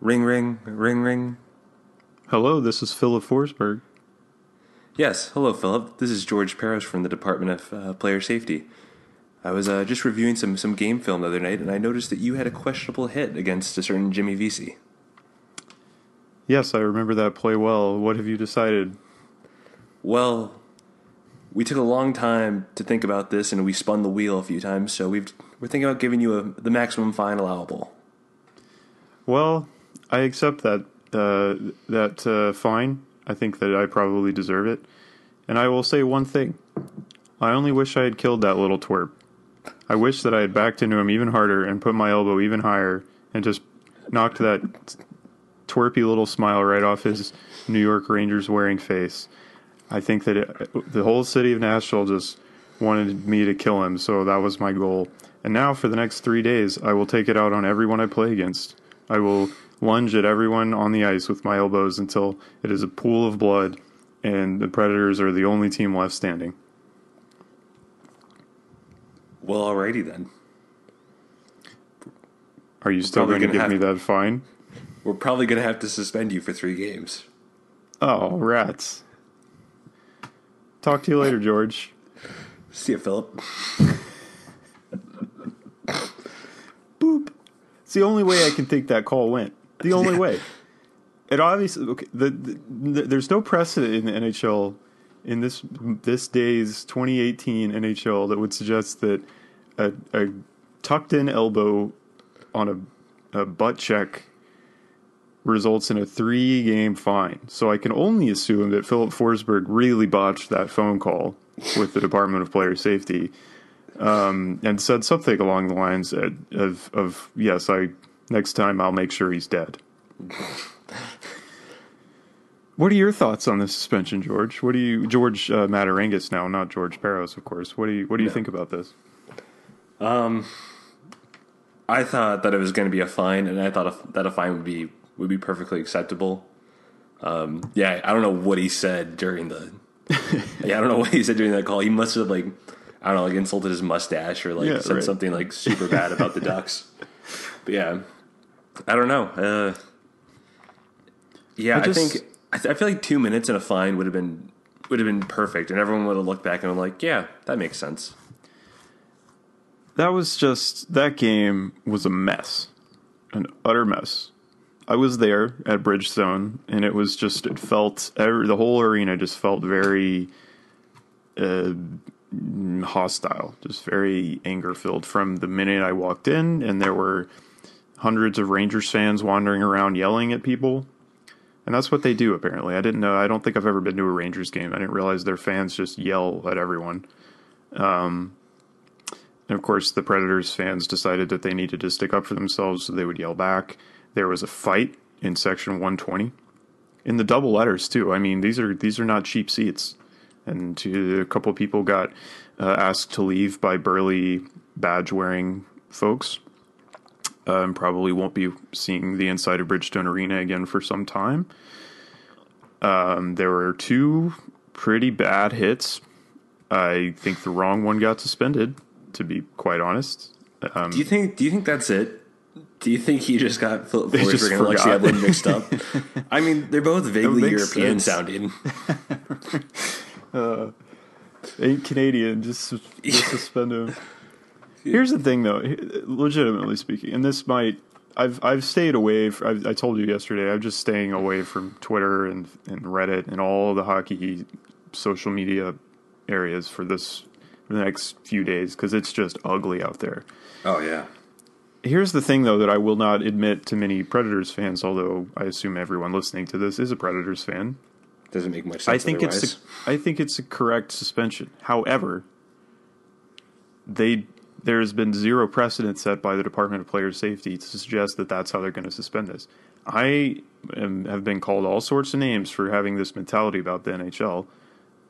Ring, ring, ring, ring. Hello, this is Filip Forsberg. Yes, hello, Filip. This is George Parros from the Department of uh, Player Safety. I was uh, just reviewing some, some game film the other night, and I noticed that you had a questionable hit against a certain Jimmy Vesey. Yes, I remember that play well. What have you decided? Well, we took a long time to think about this, and we spun the wheel a few times, so we've, we're thinking about giving you a, the maximum fine allowable. Well, I accept that uh, that uh, fine. I think that I probably deserve it. And I will say one thing. I only wish I had killed that little twerp. I wish that I had backed into him even harder and put my elbow even higher and just knocked that twerpy little smile right off his New York Rangers wearing face. I think that it, the whole city of Nashville just wanted me to kill him, so that was my goal. And now, for the next three days, I will take it out on everyone I play against. I will lunge at everyone on the ice with my elbows until it is a pool of blood and the Predators are the only team left standing. Well, alrighty then. Are you still going to give me that fine? We're probably going to have to suspend you for three games. Oh, rats. Talk to you later, George. See you, Filip. Boop. It's the only way I can think that call went. The only way. It obviously okay. The, the, the, there's no precedent in the NHL in this this day's 2018 NHL that would suggest that a, a tucked in elbow on a, a butt check results in a three game fine. So I can only assume that Filip Forsberg really botched that phone call with the Department of Player Safety um, and said something along the lines of, of, of, yes, I next time I'll make sure he's dead. what are your thoughts on the suspension, George? What do you, George uh, Matarangas now, not George Parros, of course. What do you, what do you think about this? Um, I thought that it was going to be a fine, and I thought a, that a fine would be would be perfectly acceptable. Um, yeah, I don't know what he said during the. yeah, I don't know what he said during that call. He must have like, I don't know, like insulted his mustache or like Yeah, said right. something like super bad about the Ducks. But yeah, I don't know. Uh, yeah, I I, think I, th- I feel like two minutes and a fine would have been would have been perfect, and everyone would have looked back and been like, "Yeah, that makes sense." That was just that game was a mess, an utter mess. I was there at Bridgestone, and it was just it felt every, the whole arena just felt very uh, hostile, just very anger filled from the minute I walked in, and there were hundreds of Rangers fans wandering around yelling at people. And that's what they do apparently. I didn't know. I don't think I've ever been to a Rangers game. I didn't realize their fans just yell at everyone. And of course, the Predators fans decided that they needed to stick up for themselves, so they would yell back. There was a fight in section 120, in the double letters too. I mean, these are these are not cheap seats, and a couple people got uh, asked to leave by burly badge wearing folks. Um, probably won't be seeing the inside of Bridgestone Arena again for some time. Um, there were two pretty bad hits. I think the wrong one got suspended. To be quite honest, Do you think? Do you think that's it? Do you think he just got Filip Forsberg and forgot. Mixed up? I mean, they're both vaguely European sense. sounding. ain't Canadian. Just, just suspend him. Here's the thing, though. Legitimately speaking, and this might. I've I've stayed away. from, i told you yesterday. I'm just staying away from Twitter and and Reddit and all the hockey social media areas for this for the next few days because it's just ugly out there. Oh yeah. Here's the thing, though, that I will not admit to many Predators fans, although I assume everyone listening to this is a Predators fan. Doesn't make much sense. I think otherwise. it's a, I think it's a correct suspension. However, they there has been zero precedent set by the Department of Player Safety to suggest that that's how they're going to suspend this. I am, have been called all sorts of names for having this mentality about the NHL.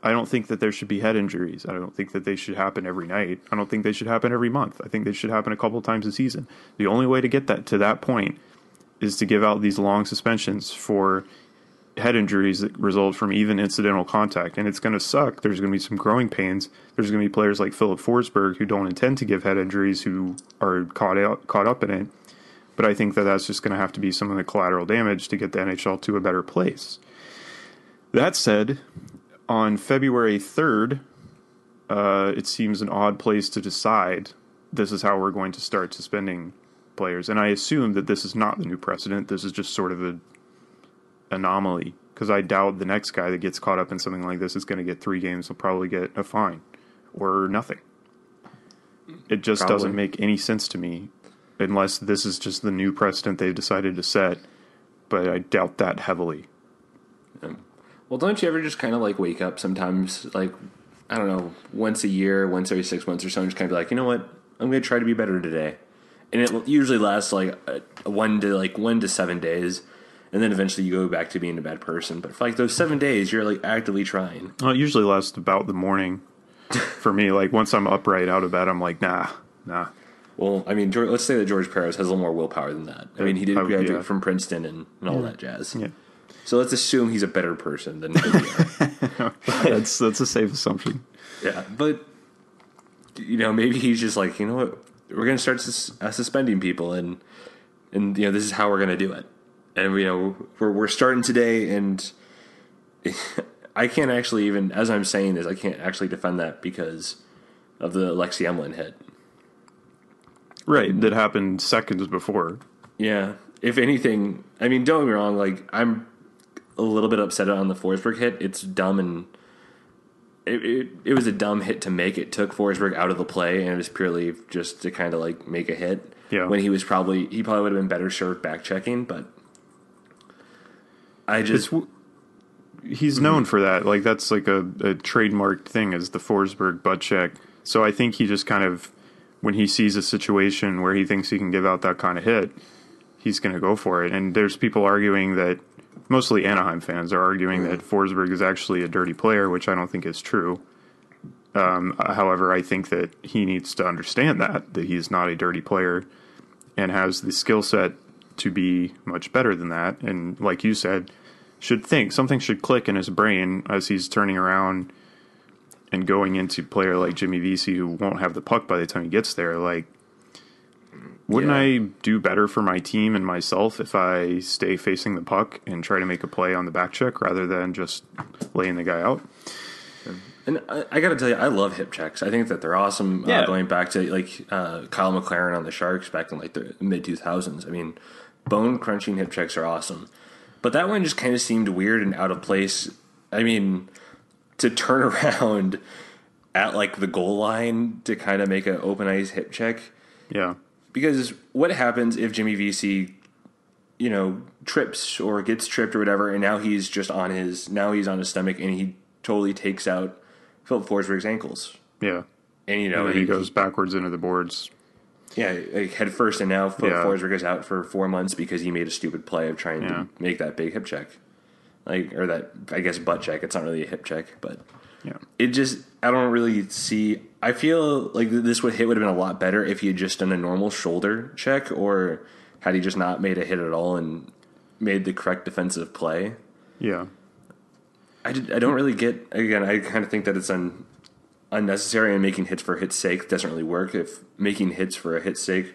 I don't think that there should be head injuries. I don't think that they should happen every night. I don't think they should happen every month. I think they should happen a couple times a season. The only way to get that to that point is to give out these long suspensions for head injuries that result from even incidental contact. And it's going to suck. There's going to be some growing pains. There's going to be players like Filip Forsberg who don't intend to give head injuries who are caught out, caught up in it. but I think that that's just going to have to be some of the collateral damage to get the NHL to a better place. That said, on February 3rd, uh, it seems an odd place to decide this is how we're going to start suspending players. And I assume that this is not the new precedent. This is just sort of an anomaly because I doubt the next guy that gets caught up in something like this is going to get three games. He'll probably get a fine or nothing. It just Probably. doesn't make any sense to me unless this is just the new precedent they've decided to set. But I doubt that heavily. Well, don't you ever just kind of like wake up sometimes, like I don't know, once a year, once every six months or so, and just kind of be like, you know what, I'm going to try to be better today, and it usually lasts like a one to like one to seven days, and then eventually you go back to being a bad person. But for like those seven days, you're like actively trying. Well, it usually lasts about the morning for me. Like once I'm upright out of bed, I'm like, nah, nah. Well, I mean, George, let's say that George Parros has a little more willpower than that. I mean, he did I graduate yeah. from Princeton and, and all that jazz. Yeah. So let's assume he's a better person than we that's that's a safe assumption. Yeah, but you know, maybe he's just like, you know what, we're gonna start sus- uh, suspending people, and and you know, this is how we're gonna do it, and you know, we're we're starting today, and I can't actually even, as I'm saying this, I can't actually defend that because of the Lexi Emelin hit. Right. That happened seconds before. Yeah, if anything, I mean, don't get me wrong, like I'm a little bit upset on the Forsberg hit. It's dumb and. It, it, it was a dumb hit to make. It took Forsberg out of the play, and it was purely just to kind of like make a hit. Yeah. When he was probably he probably would have been better served back checking, but I just he's known for that. Like that's like a, a trademarked thing is the Forsberg butt check. So I think he just kind of when he sees a situation where he thinks he can give out that kind of hit, he's going to go for it. And there's people arguing that mostly Anaheim fans are arguing that Forsberg is actually a dirty player, which I don't think is true. Um, however, I think that he needs to understand that that he is not a dirty player and has the skill set to be much better than that. And like you said, should think something should click in his brain as he's turning around and going into player like Jimmy Vesey who won't have the puck by the time he gets there. Like, wouldn't Yeah. I do better for my team and myself if I stay facing the puck and try to make a play on the back check rather than just laying the guy out? And I, I got to tell you, I love hip checks. I think that they're awesome. Yeah. Uh, going back to like uh, Kyle McLaren on the Sharks back in like the mid two thousands. I mean, bone crunching hip checks are awesome. But that one just kind of seemed weird and out of place. I mean, to turn around at like the goal line to kind of make an open ice hip check Yeah. because what happens if Jimmy Vesey, you know, trips or gets tripped or whatever, and now he's just on his now he's on his stomach and he totally takes out Filip Forsberg's ankles, Yeah. and you know And he goes backwards into the boards. Yeah like head first, and now Filip Yeah. Forsberg is out for four months because he made a stupid play of trying Yeah. to make that big hip check, like or that I guess butt check. It's not really a hip check, but Yeah. it just I don't really see. I feel like this would hit would have been a lot better if he had just done a normal shoulder check, or had he just not made a hit at all and made the correct defensive play. Yeah. I, did, I don't really get again. I kind of think that it's un, unnecessary and making hits for hits' sake doesn't really work. If making hits for a hit's sake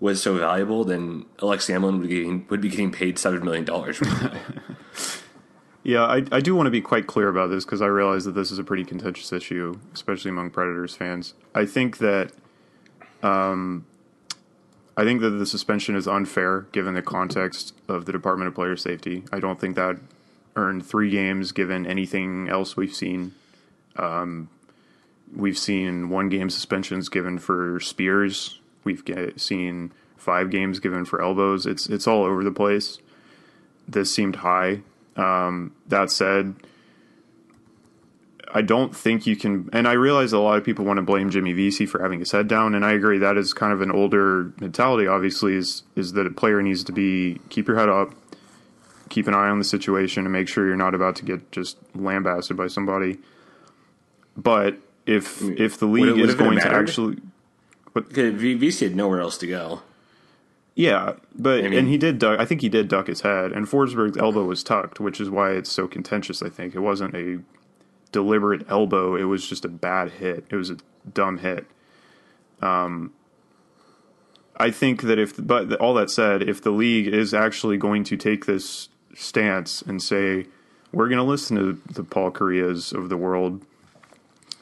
was so valuable, then Alex Emelin would be getting, would be getting paid seven million dollars. Yeah, I, I do want to be quite clear about this because I realize that this is a pretty contentious issue, especially among Predators fans. I think that, um, I think that the suspension is unfair given the context of the Department of Player Safety. I don't think that earned three games given anything else we've seen. Um, we've seen one game suspensions given for spears. We've get, seen five games given for elbows. It's it's all over the place. This seemed high. Um, that said, I don't think you can. And I realize a lot of people want to blame Jimmy Vesey for having his head down, and I agree that is kind of an older mentality. Obviously, is is that a player needs to be keep your head up, keep an eye on the situation, and make sure you're not about to get just lambasted by somebody. But if if the league would it is going to actually Okay, V- Vesey had nowhere else to go. Yeah, but mean- and he did duck. I think he did duck his head, and Forsberg's elbow was tucked, which is why it's so contentious. I think it wasn't a deliberate elbow; it was just a bad hit. It was a dumb hit. Um, I think that if, but all that said, if the league is actually going to take this stance and say we're going to listen to the Paul Kariya's of the world,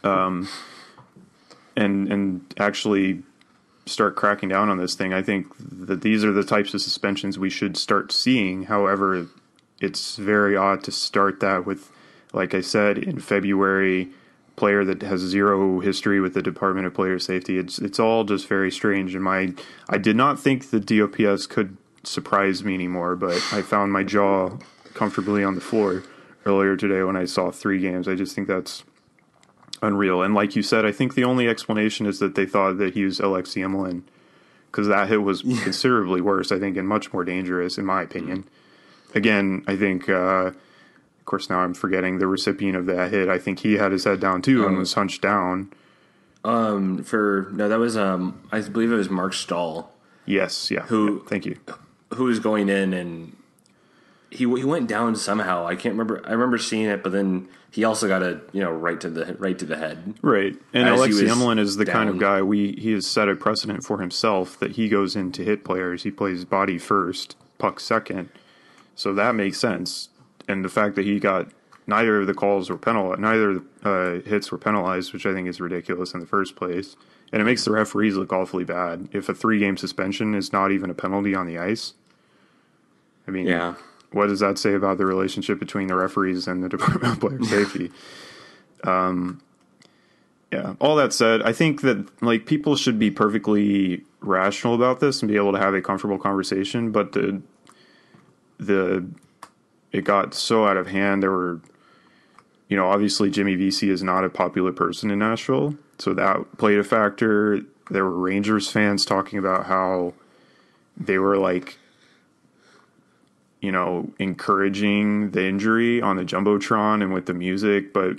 um, and and actually start cracking down on this thing, I think that these are the types of suspensions we should start seeing. However, it's very odd to start that with, like I said, in February player that has zero history with the Department of Player Safety. It's it's all just very strange. And my I did not think the DOPS could surprise me anymore, but I found my jaw comfortably on the floor earlier today when I saw three games. I just think that's unreal. And like you said, I think the only explanation is that they thought that he was Alexei Emelin because that hit was yeah. considerably worse, I think, and much more dangerous, in my opinion. Again, I think. Uh, of course, now I'm forgetting the recipient of that hit. I think he had his head down too um, and was hunched down. Um, for no, that was um, I believe it was Marc Staal. Yes, yeah. Who? Yeah, thank you. Who was going in and he he went down somehow. I can't remember. I remember seeing it, but then he also got a you know right to the right to the head. Right, and Alexei Emelin is the down. kind of guy we he has set a precedent for himself that he goes in to hit players. He plays body first, puck second, so that makes sense and the fact that he got neither of the calls were penalized, neither of uh, hits were penalized, which I think is ridiculous in the first place. And it makes the referees look awfully bad. If a three game suspension is not even a penalty on the ice, I mean, yeah. What does that say about the relationship between the referees and the Department of Player Safety? um, yeah. All that said, I think that like people should be perfectly rational about this and be able to have a comfortable conversation. But the the it got so out of hand. There were, you know, obviously Jimmy Vesey is not a popular person in Nashville, so that played a factor. There were Rangers fans talking about how they were like, you know, encouraging the injury on the jumbotron and with the music, but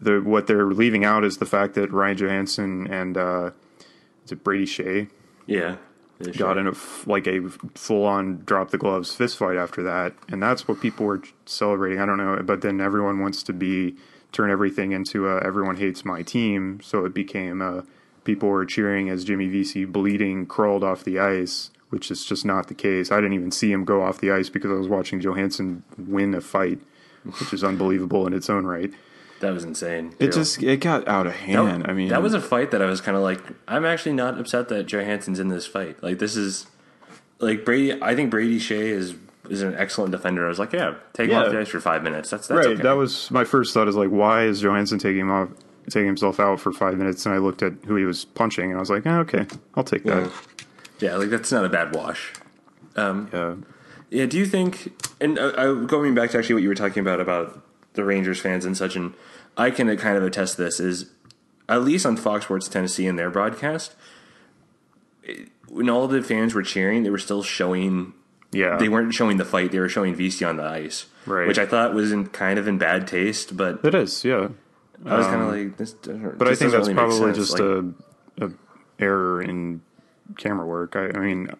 the what they're leaving out is the fact that Ryan Johansen and uh, is it Brady Skjei? Yeah, got in a like a full on drop the gloves fist fight after that, and that's what people were celebrating. I don't know, but then everyone wants to be turn everything into a, everyone hates my team, so it became a, people were cheering as Jimmy Vesey bleeding crawled off the ice, which is just not the case. I didn't even see him go off the ice because I was watching Johansen win a fight, which is unbelievable in its own right. That was insane. It just it got out of hand. That, I mean, that was a fight that I was kind of like, I'm actually not upset that Johansen's in this fight. Like this is like Brady. I think Brady Skjei is is an excellent defender. I was like, yeah, take yeah. him off the ice for five minutes. That's, that's right. Okay. That was my first thought. Is like, why is Johansen taking him off, taking himself out for five minutes? And I looked at who he was punching, and I was like, oh, okay, I'll take that. Yeah. Yeah, like that's not a bad wash. Um, yeah. Yeah. Do you think? And uh, going back to actually what you were talking about about the Rangers fans and such, and I can kind of attest this is at least on Fox Sports Tennessee in their broadcast, when all the fans were cheering, they were still showing. Yeah, they weren't showing the fight; they were showing Vesey on the ice, right? Which I thought was in kind of in bad taste, but it is, yeah. I was um, kind of like this, but I think that's really probably just like, a, a error in camera work. I, I mean,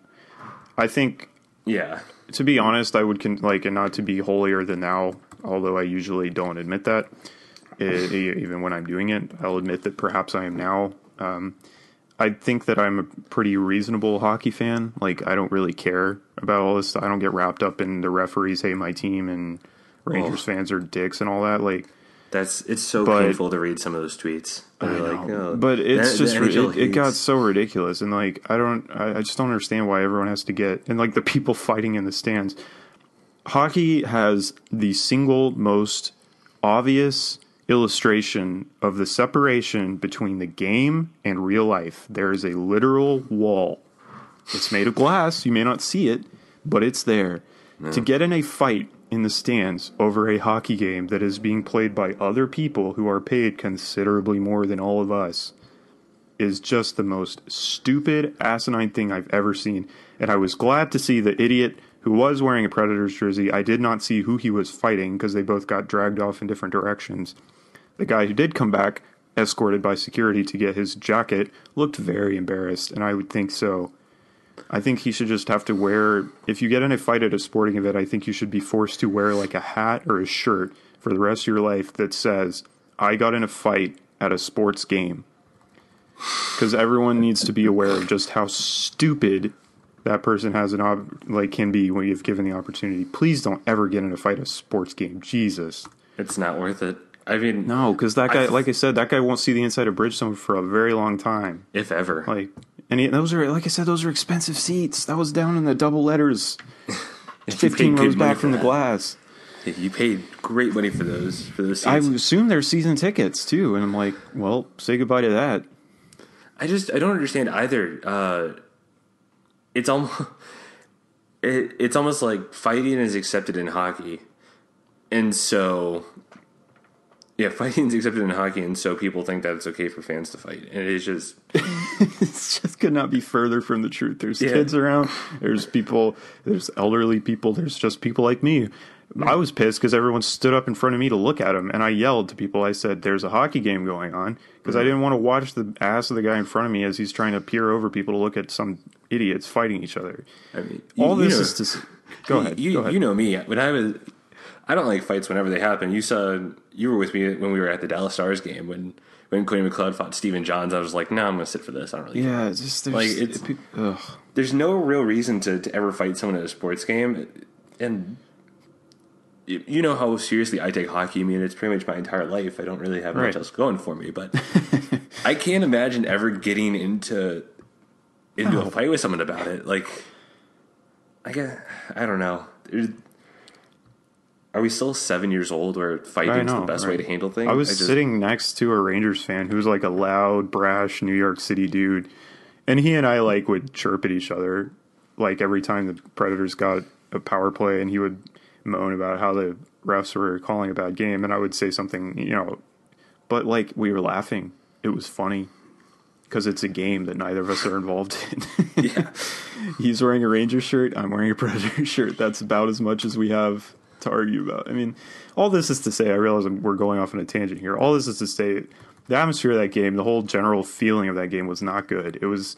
I think, yeah. To be honest, I would con- like, and not to be holier than thou, although I usually don't admit that it, even when I'm doing it. I'll admit that perhaps I am now. Um, I think that I'm a pretty reasonable hockey fan. Like I don't really care about all this. I don't get wrapped up in the referees hate my team and Rangers oh. fans are dicks and all that. Like that's it's so but, painful to read some of those tweets. Like, oh, but it's the, just it, it, got so ridiculous and like I don't I, I just don't understand why everyone has to get and like the people fighting in the stands. Hockey has the single most obvious illustration of the separation between the game and real life. There is a literal wall. It's made of glass. You may not see it, but it's there. To get in a fight in the stands over a hockey game that is being played by other people who are paid considerably more than all of us is just the most stupid, asinine thing I've ever seen. And I was glad to see the idiot who was wearing a Predators jersey. I did not see who he was fighting because they both got dragged off in different directions. The guy who did come back, escorted by security to get his jacket, looked very embarrassed, and I would think so. I think he should just have to wear. If you get in a fight at a sporting event, I think you should be forced to wear like a hat or a shirt for the rest of your life that says, I got in a fight at a sports game. because everyone needs to be aware of just how stupid that person has an op- like can be when you've given the opportunity. Please don't ever get in a fight at a sports game. Jesus. It's not worth it. I mean, No, because that guy, I- like I said, that guy won't see the inside of Bridgestone for a very long time. if ever. Like, and he, those are, like I said, those are expensive seats. That was down in the double letters, fifteen rows back from the that. glass. You paid great money for those for those I assume they're season tickets too, and I'm like, well, say goodbye to that. I just I don't understand either. Uh, it's almost it, it's almost like fighting is accepted in hockey, and so yeah, fighting's accepted in hockey, and so people think that it's okay for fans to fight, and it is just It's just could not be further from the truth. There's Yeah. kids around. There's people. There's elderly people. There's just people like me. I was pissed because everyone stood up in front of me to look at him, and I yelled to people. I said, "There's a hockey game going on," because I mm. didn't want to watch the ass of the guy in front of me as he's trying to peer over people to look at some idiots fighting each other. I mean All you this know- is to. Go ahead. You go ahead. you know me when I was. I don't like fights whenever they happen. You saw you were with me when we were at the Dallas Stars game when when Cody McLeod fought Steven Johns. I was like, no, I'm going to sit for this. I don't really. yeah, it's just there's, Like, it's- it- ugh. there's no real reason to, to ever fight someone at a sports game and you know how seriously I take hockey. I mean, it's pretty much my entire life. I don't really have Right. much else going for me, but I can't imagine ever getting into into a fight with someone about it. Like, I guess I don't know. There's- Are we still seven years old where fighting fighting's know, the best way to handle things? I was just- sitting next to a Rangers fan who's like a loud, brash New York City dude, and he and I like would chirp at each other like every time the Predators got a power play, and he would moan about how the refs were calling a bad game, and I would say something, you know, but like we were laughing, it was funny because it's a game that neither of us are involved in. Yeah. He's wearing a Rangers shirt. I'm wearing a Predator shirt. That's about as much as we have to argue about. I mean, all this is to say, I realize we're going off on a tangent here. All this is to say, the atmosphere of that game, the whole general feeling of that game was not good. It was,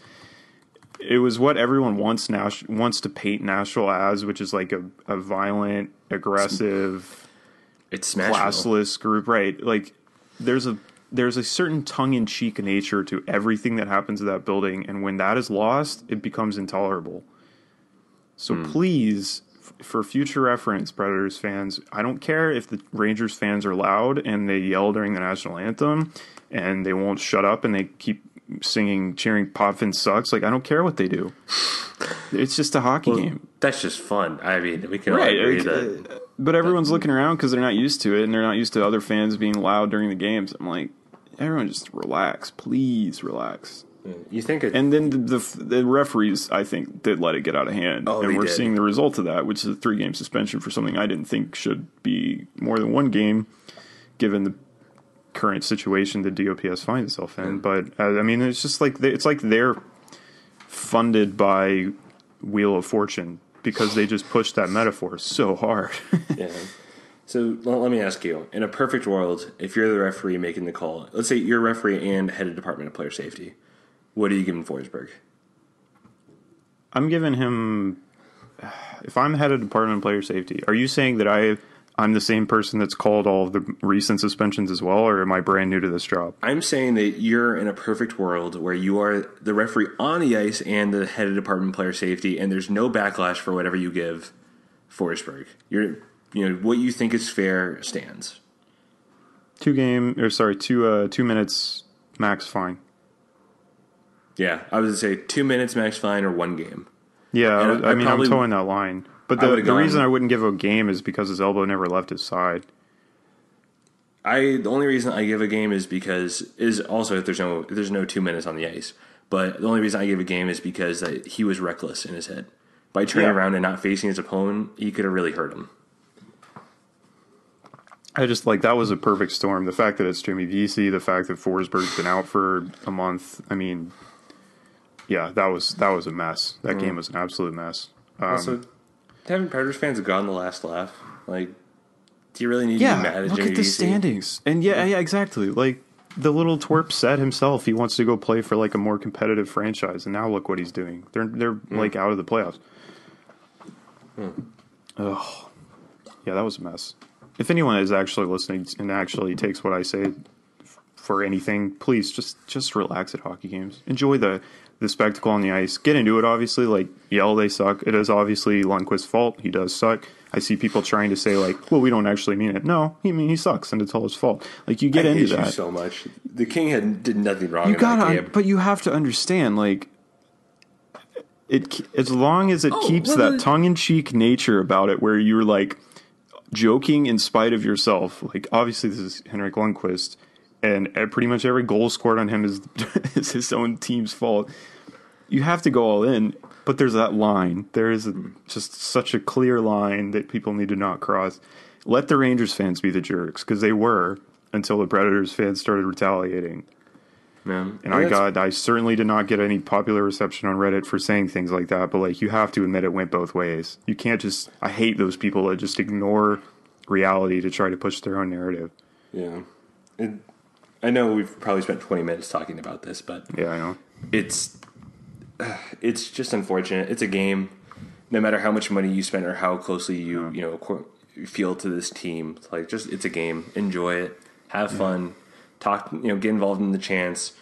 it was what everyone wants Nash wants to paint Nashville as, which is like a, a violent, aggressive, It's Smashville. classless group, right? Like there's a there's a certain tongue in cheek nature to everything that happens in that building, and when that is lost, it becomes intolerable. So hmm. please, f- for future reference, Predators fans, I don't care if the Rangers fans are loud and they yell during the national anthem and they won't shut up and they keep singing, cheering Potvin sucks. Like I don't care what they do. It's just a hockey game. That's just fun. I mean, we can all agree that. uh, but everyone's looking around because they're not used to it, and they're not used to other fans being loud during the games. I'm like, everyone just relax, please relax. You think it, And then the, the, the referees, I think, did let it get out of hand, Oh, and we're did. seeing the result of that, which is a three game suspension for something I didn't think should be more than one game, given the current situation the DOPS finds itself in. But uh, I mean, it's just like they, it's like they're funded by Wheel of Fortune because they just push that metaphor so hard. Yeah. So let me ask you: In a perfect world, if you're the referee making the call, let's say you're a referee and head of department of player safety, what are you giving Forsberg? I'm giving him. If I'm head of department of player safety, are you saying that I I'm the same person that's called all of the recent suspensions as well, or am I brand new to this job? I'm saying that you're in a perfect world where you are the referee on the ice and the head of department of player safety, and there's no backlash for whatever you give Forsberg. You're, you know, what you think is fair stands. Two game or sorry, two uh two minutes max fine. Yeah, I was gonna say two minutes max fine or one game. Yeah, I, I I mean probably- I'm towing that line, but the, the gone- reason I wouldn't give a game is because his elbow never left his side. I the only reason I give a game is because is also if there's no if there's no two minutes on the ice. But the only reason I give a game is because that he was reckless in his head. By turning Yeah. around and not facing his opponent, he could have really hurt him. I just like that was a perfect storm. The fact that it's Jimmy Vesey, the fact that Forsberg's been out for a month. I mean, yeah, that was that was a mess. That Mm. game was an absolute mess. Um, also, haven't Predators fans gotten the last laugh? Like, do you really need to yeah, be mad at look Jimmy at the standings, and yeah, yeah, exactly. Like the little twerp said himself, he wants to go play for like a more competitive franchise, and now look what he's doing. They're they're Mm. like out of the playoffs. Oh, yeah, that was a mess. If anyone is actually listening and actually takes what I say for anything, please just just relax at hockey games. Enjoy the the spectacle on the ice. Get into it. Obviously, like yell they suck. It is obviously Lundqvist's fault. He does suck. I see people trying to say like, well, we don't actually mean it. No, he I mean he sucks, and it's all his fault. Like you get I into hate you that. so much. The king had did nothing wrong. you gotta, but you have to understand, like, it as long as it Oh, keeps well, that the- tongue in cheek nature about it, where you're like joking in spite of yourself. Like, obviously, this is Henrik Lundqvist, and uh, pretty much every goal scored on him is is his own team's fault. You have to go all in, but there's that line. There is a, just such a clear line that people need to not cross. Let the Rangers fans be the jerks because they were until the Predators fans started retaliating. Man. And I got, I certainly did not get any popular reception on Reddit for saying things like that, but like, you have to admit it went both ways. You can't just, I hate those people that just ignore reality to try to push their own narrative. Yeah. It, I know we've probably spent 20 minutes talking about this, but Yeah, I know. it's it's just unfortunate. It's a game. No matter how much money you spend or how closely you you know feel to this team, like just it's a game. Enjoy it. Have fun. Talk. You know, get involved in the chance.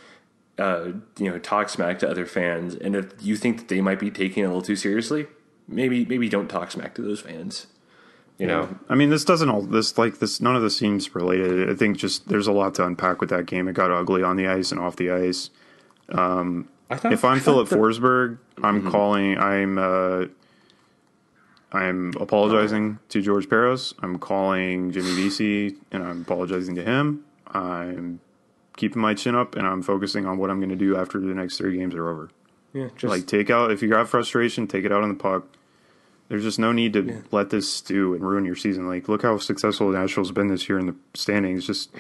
Uh, you know, talk smack to other fans. And if you think that they might be taking it a little too seriously, maybe maybe don't talk smack to those fans. You know, I mean, this doesn't all, this, like, this, none of this seems related. I think just, there's a lot to unpack with that game. It got ugly on the ice and off the ice. I thought If I'm Filip the- Forsberg, I'm calling. I'm. Uh, I'm apologizing to George Parros. I'm calling Jimmy Vesey, and I'm apologizing to him. I'm keeping my chin up, and I'm focusing on what I'm going to do after the next three games are over. yeah, just Like, take out if you got frustration, take it out on the puck. There's just no need to let this stew and ruin your season. Like, look how successful the Nationals been this year in the standings. Just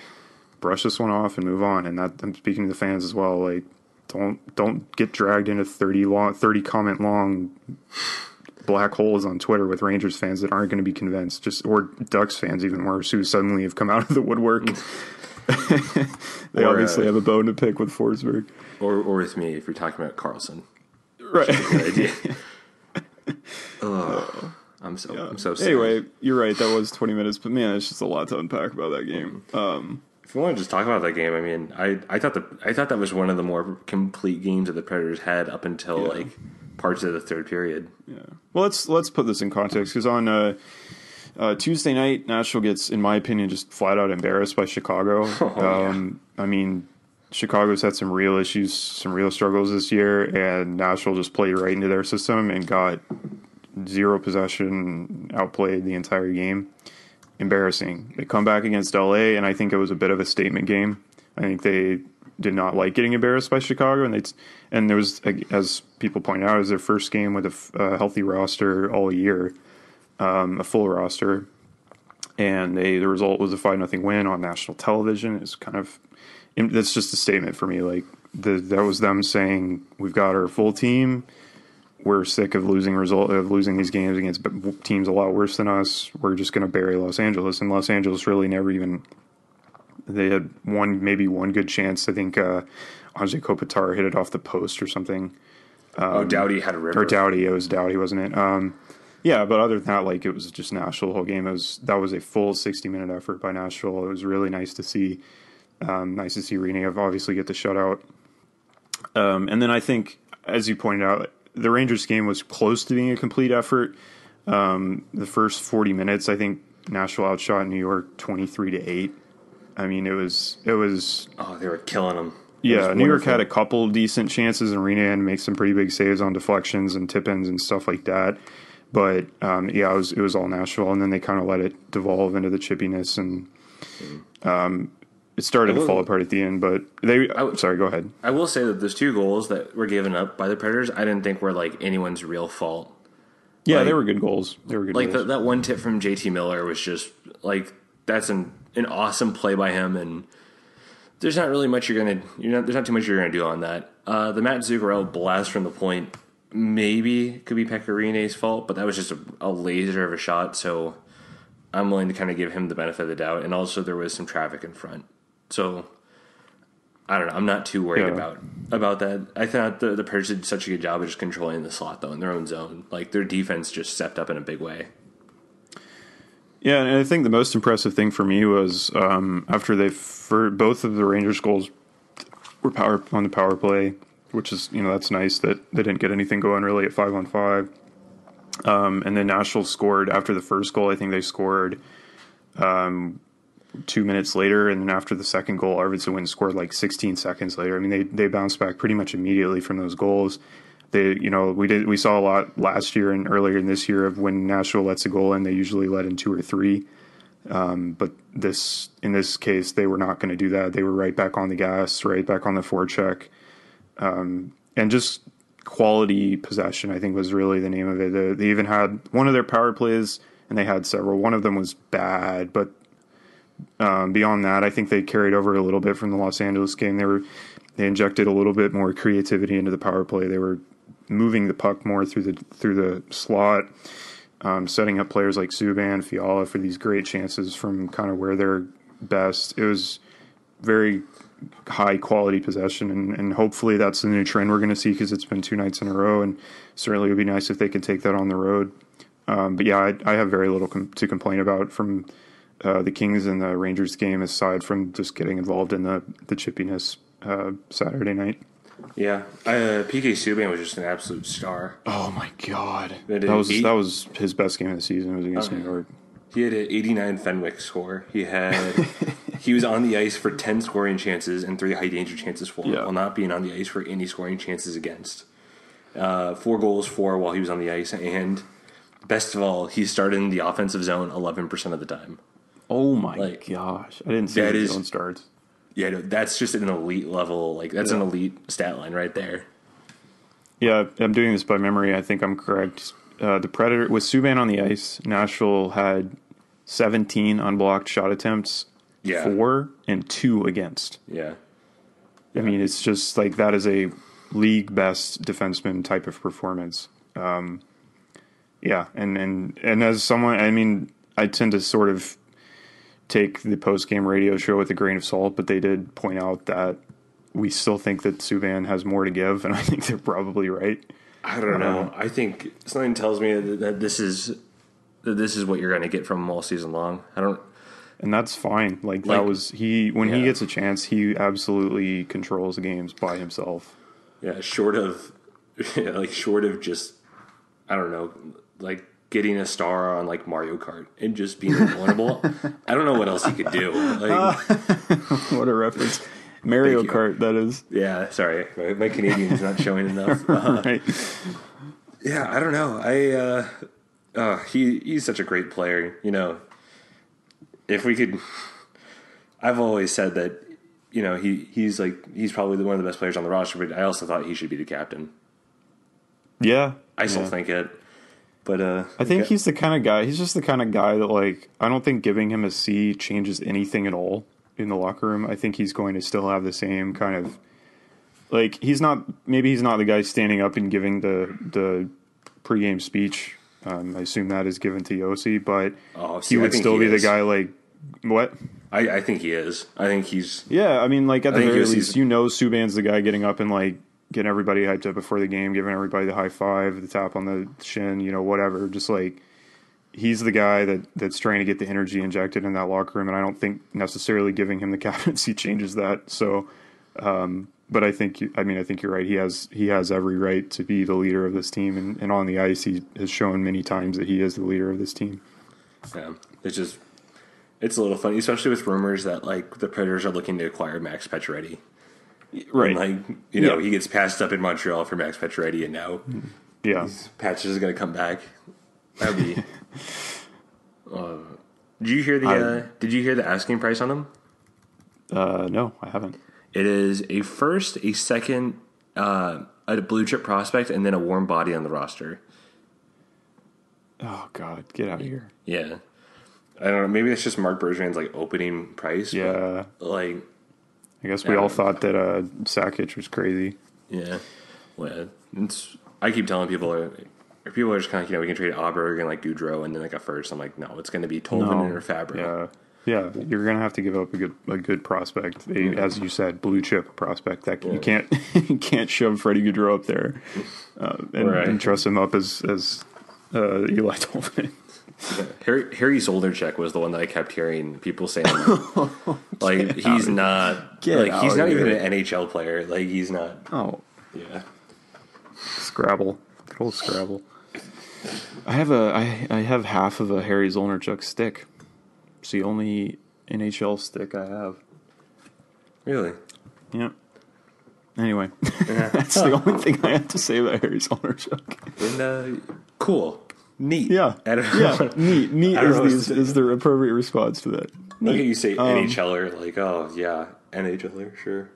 brush this one off and move on. And that I'm speaking to the fans as well. Like, don't don't get dragged into thirty long, thirty comment long black holes on Twitter with Rangers fans that aren't going to be convinced. Just or Ducks fans even worse who suddenly have come out of the woodwork. they Or, obviously uh, have a bone to pick with Forsberg. or or with me if you're talking about Carlson. Right. Good idea. Ugh, I'm so I'm so sad. Anyway, you're right. That was 20 minutes, but man, it's just a lot to unpack about that game. Um, If you want to just talk about that game, I mean, I, I thought the I thought that was one of the more complete games that the Predators had up until like parts of the third period. yeah. Well, let's let's put this in context because on uh, uh, Tuesday night, Nashville gets, in my opinion, just flat out embarrassed by Chicago. Oh, um, I mean, Chicago's had some real issues, some real struggles this year, and Nashville just played right into their system and got zero possession, outplayed the entire game. Embarrassing. They come back against LA, and I think it was a bit of a statement game. I think they did not like getting embarrassed by Chicago, and they and there was, as people point out, it was their first game with a healthy roster all year, um, a full roster, and they the result was a five nothing win on national television. It's kind of that's just a statement for me. Like the, that was them saying we've got our full team. We're sick of losing result of losing these games against teams a lot worse than us. We're just going to bury Los Angeles, and Los Angeles really never even. They had one, maybe one good chance. I think uh, Anze Kopitar hit it off the post or something oh, Doughty had a river. or Doughty. It was Doughty, wasn't it? Um, yeah, but other than that, like it was just Nashville the whole game. It was that was a full sixty minute effort by Nashville. It was really nice to see. Um, nice to see Rinne obviously get the shutout. Um, and then I think, as you pointed out, the Rangers game was close to being a complete effort. Um, the first forty minutes, I think Nashville outshot New York twenty three to eight. I mean, it was it was Oh, they were killing him. yeah, New York had a couple decent chances, and Rinne had to make some pretty big saves on deflections and tip ins and stuff like that. But um, yeah, it was it was all Nashville, and then they kind of let it devolve into the chippiness, and um, it started to fall apart at the end. But they, would- sorry, go ahead. I will say that those two goals that were given up by the Predators, I didn't think were like anyone's real fault. Yeah, like- they were good goals. They were good Like goals. that, that one tip from JT Miller was just like that's an an awesome play by him, and there's not really much you're gonna you're not there's not too much you're gonna do on that. Uh, the Mats Zuccarello blast from the point maybe could be Pekka Rinne's fault, but that was just a, a laser of a shot, so I'm willing to kind of give him the benefit of the doubt. And also there was some traffic in front, so I don't know. I'm not too worried Yeah. about about that. I thought the the Predators did such a good job of just controlling the slot though in their own zone. Like their defense just stepped up in a big way. Yeah, and I think the most impressive thing for me was um, after they for both of the Rangers goals were power on the power play, which is you know that's nice that they didn't get anything going really at five on five. Um, and then Nashville scored after the first goal. I think they scored um, two minutes later, and then after the second goal, Arvidsson Win scored like 16 seconds later. I mean, they they bounced back pretty much immediately from those goals. They, you know, we did we saw a lot last year and earlier in this year of when Nashville lets a goal in, they usually let in two or three. Um, but this, in this case, they were not going to do that. They were right back on the gas, right back on the forecheck, um, and just quality possession. I think was really the name of it. They, they even had one of their power plays, and they had several. One of them was bad, but um, beyond that, I think they carried over a little bit from the Los Angeles game. They were they injected a little bit more creativity into the power play. They were moving the puck more through the through the slot, um, setting up players like Subban, Fiala for these great chances from kind of where they're best. It was very high quality possession, and, and hopefully that's the new trend we're going to see because it's been two nights in a row, and certainly it would be nice if they could take that on the road. Um, but yeah, I, I, have very little com- to complain about from uh, the Kings and the Rangers game, aside from just getting involved in the the chippiness uh, Saturday night. Yeah, uh, PK Subban was just an absolute star. Oh my god, that was eight, that was his best game of the season. It was against New York. He had an 89 Fenwick score. He had he was on the ice for 10 scoring chances and three high danger chances for, yeah. while not being on the ice for any scoring chances against. Uh, four goals for while he was on the ice, and best of all, he started in the offensive zone 11 percent of the time. Oh my like, gosh, I didn't see that is, zone starts. Yeah, that's just an elite level. Like that's yeah. an elite stat line right there. Yeah, I'm doing this by memory. I think I'm correct. Uh, the Predator with Subban on the ice, Nashville had 17 unblocked shot attempts, yeah. four and two against. Yeah. I mean, it's just like that is a league best defenseman type of performance. Um, yeah, and and and as someone, I mean, I tend to sort of take the post game radio show with a grain of salt, but they did point out that we still think that Subban has more to give, and I think they're probably right. I don't know. Um, I think something tells me that, that this is that this is what you're going to get from him all season long. I don't, and that's fine. Like, like that was he when yeah. he gets a chance, he absolutely controls the games by himself. Yeah, short of yeah, like short of just I don't know, like getting a star on like Mario Kart and just being invulnerable. I don't know what else he could do. Like, what a reference. Mario Kart, that is. Yeah, sorry. My, my Canadian's not showing enough. Uh, right. Yeah, I don't know. I uh, uh, he he's such a great player. You know, if we could, I've always said that. You know, he he's like he's probably one of the best players on the roster, but I also thought he should be the captain. Yeah, I still yeah. think it. But uh, I think he's the kind of guy. He's just the kind of guy that like I don't think giving him a C changes anything at all in the locker room. I think he's going to still have the same kind of like he's not maybe he's not the guy standing up and giving the the pregame speech. Um, I assume that is given to Josi, but oh, see, he would still he be is. the guy like what? I, I, think he is. I think he's. Yeah, I mean, like at I the very least, you know, Subban's the guy getting up and like getting everybody hyped up before the game, giving everybody the high five, the tap on the shin, you know, whatever. Just like he's the guy that that's trying to get the energy injected in that locker room, and I don't think necessarily giving him the captaincy changes that. So, um, but I think I mean I think you're right. He has he has every right to be the leader of this team, and, and on the ice he has shown many times that he is the leader of this team. Yeah, it's just it's a little funny, especially with rumors that like the Predators are looking to acquire Max Pacioretty. Right. And like, you know, yeah. he gets passed up in Montreal for Max Pacioretty, and now yeah, Patch is going to come back. That'd be. uh, did you hear the? Uh, did you hear the asking price on them? Uh, no, I haven't. It is a first, a second, uh, a blue chip prospect, and then a warm body on the roster. Oh God, get out of here! Yeah, I don't know. Maybe that's just Marc Bergevin's like opening price. Yeah, like I guess we all thought that uh, Sakic was crazy. Yeah, well, it's, I keep telling people, uh, people are just kind of you know we can trade Aberg and like Gaudreau and then like a first. I'm like, no, it's going to be Tolvanen no, or Fabbro. Yeah. Yeah, you're gonna have to give up a good a good prospect, a, mm-hmm. as you said, blue chip prospect. That yeah. you can't you can't shove Freddie Gaudreau up there uh, and, right. and, trust him up as as uh, Eeli Tolvanen. Harry, Harry Zolnierczyk was the one that I kept hearing people saying, like he's not, like he's not even an NHL player. Like he's not. Oh, Yeah. Scrabble, good old Scrabble. I have a I, I have half of a Harry Zolnierczyk stick. It's the only NHL stick I have. Really. Yeah. Anyway, that's the only thing I have to say about Harry Zolnierczyk. And uh, cool, neat. Yeah, I don't yeah, neat, neat is the, what's- is the appropriate response to that. Look at you say Um, NHLer, like oh yeah, NHLer, sure.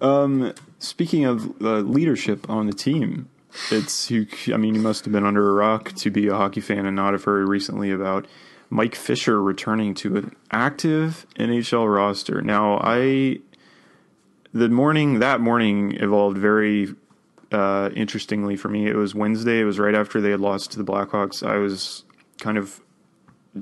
Um, Speaking of uh, leadership on the team, it's you. I mean, you must have been under a rock to be a hockey fan and not have heard recently about Mike Fisher returning to an active NHL roster. Now, I the morning that morning evolved very uh, interestingly for me. It was Wednesday. It was right after they had lost to the Blackhawks. I was kind of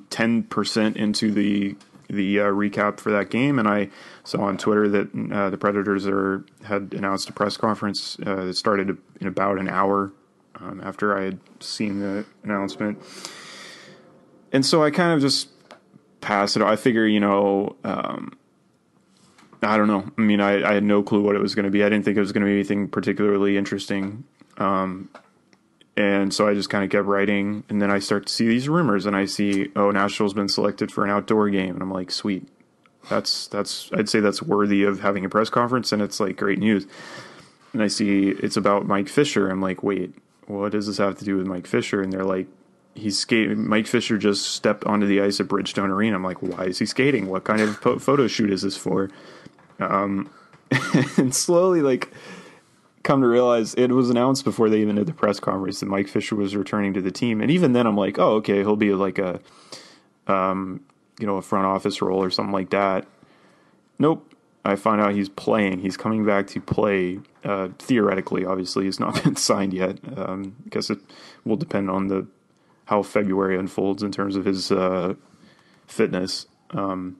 ten percent into the the uh, recap for that game, and I saw on Twitter that uh, the Predators are had announced a press conference uh, that started in about an hour um, after I had seen the announcement, and so I kind of just passed it. I figure, you know. Um, I don't know. I mean, I, I had no clue what it was going to be. I didn't think it was going to be anything particularly interesting. Um, and so I just kind of kept writing. And then I start to see these rumors and I see, oh, Nashville's been selected for an outdoor game. And I'm like, sweet. That's, that's, I'd say that's worthy of having a press conference. And it's like great news. And I see it's about Mike Fisher. I'm like, wait, what does this have to do with Mike Fisher? And they're like, he's skating. Mike Fisher just stepped onto the ice at Bridgestone Arena. I'm like, why is he skating? What kind of photo shoot is this for? Um, and slowly, like, come to realize it was announced before they even did the press conference that Mike Fisher was returning to the team. And even then, I'm like, oh, okay, he'll be like a, um, you know, a front office role or something like that. Nope. I find out he's playing. He's coming back to play. Uh, theoretically, obviously, he's not been signed yet. Um, I guess it will depend on the how February unfolds in terms of his uh, fitness. Um,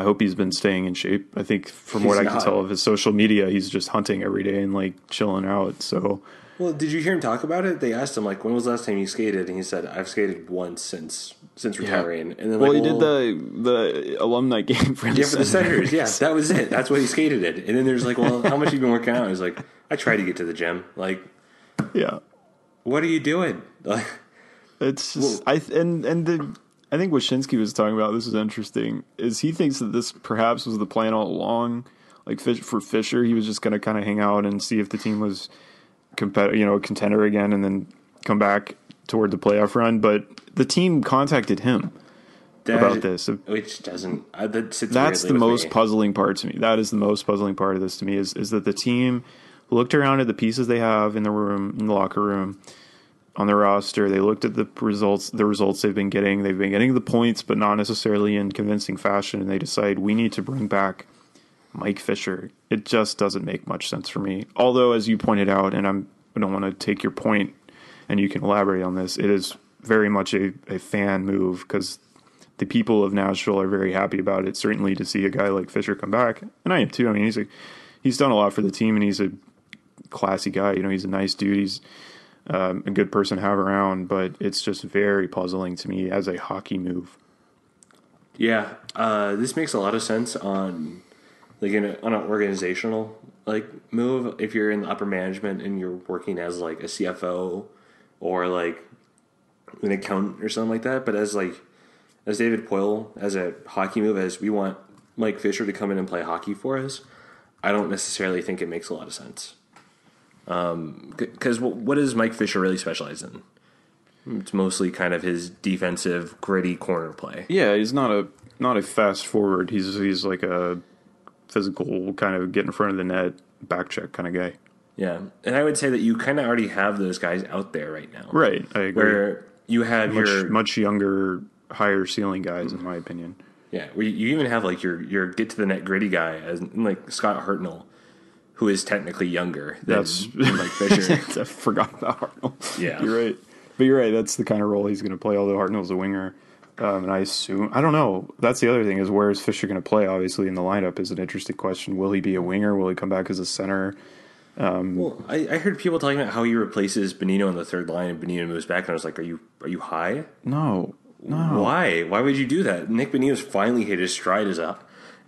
I hope he's been staying in shape. I think from what He's I can tell of his social media, he's just hunting every day and like chilling out. So Well, did you hear him talk about it? They asked him like, when was the last time you skated? And he said, I've skated once since since retiring. And then well, like, he did the the alumni game for the yeah for the Senators. Senators. Yeah, that was it. That's what he skated it. And then there's like, well, how much have you been working out? He's like, I try to get to the gym. Like, yeah. what are you doing? Like, It's just I and and the I think what Shinsky was talking about. This is interesting. Is he thinks that this perhaps was the plan all along. Like Fish, for Fisher, he was just going to kind of hang out and see if the team was competitive, you know, a contender again, and then come back toward the playoff run. But the team contacted him that- about this. which doesn't. Uh, That's the most me. puzzling part to me. That is the most puzzling part of this to me is is that the team looked around at the pieces they have in the room in the locker room on the roster. They looked at the results the results they've been getting. They've been getting the points, but not necessarily in convincing fashion. And they decide we need to bring back Mike Fisher. It just doesn't make much sense for me. Although, as you pointed out, and I'm I don't want to take your point, and you can elaborate on this. It is very much a, a fan move because the people of Nashville are very happy about it. Certainly to see a guy like Fisher come back, and I am too. I mean, he's a, he's done a lot for the team, and he's a classy guy. You know, he's a nice dude. He's um, a good person to have around, but it's just very puzzling to me as a hockey move. Yeah, uh, this makes a lot of sense on like in a, on an organizational like move. If you're in the upper management and you're working as like a CFO or like an accountant or something like that, but as like as David Poile as a hockey move, as we want Mike Fisher to come in and play hockey for us, I don't necessarily think it makes a lot of sense. Um, because what does Mike Fisher really specialize in? It's mostly kind of his defensive, gritty corner play. Yeah, he's not a not a fast forward. He's he's like a physical kind of get in front of the net, back check kind of guy. Yeah, and I would say that you kind of already have those guys out there right now. Right, I agree. Where you have much your much younger, higher ceiling guys, in mm-hmm. my opinion. yeah, you even have like your your get to the net gritty guy as like Scott Hartnell, who is technically younger than, That's- Mike Fisher. I forgot about Hartnell. Yeah. you're right. But you're right. That's the kind of role he's going to play. Although Hartnell's a winger, um, and I assume I don't know. That's the other thing is where is Fisher going to play? Obviously, in the lineup is an interesting question. Will he be a winger? Will he come back as a center? well, I, I heard people talking about how he replaces Bonino on the third line, and Bonino moves back, and I was like, "Are you are you high? No, no. Why? Why would you do that?" Nick Bonino's finally hit his stride as a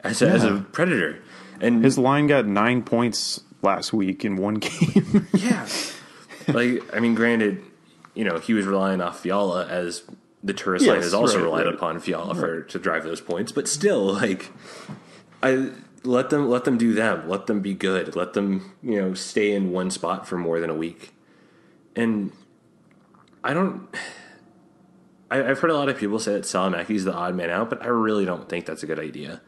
as a, as a predator, and His line got nine points last week in one game. yeah, like I mean, granted, you know he was relying off Fiala as the tourist line Yes, has also right, relied right. upon Fiala for to drive those points, but still, like I let them let them do them, let them be good, let them you know stay in one spot for more than a week, and I don't. I, I've heard a lot of people say that Salomaki's the odd man out, but I really don't think that's a good idea.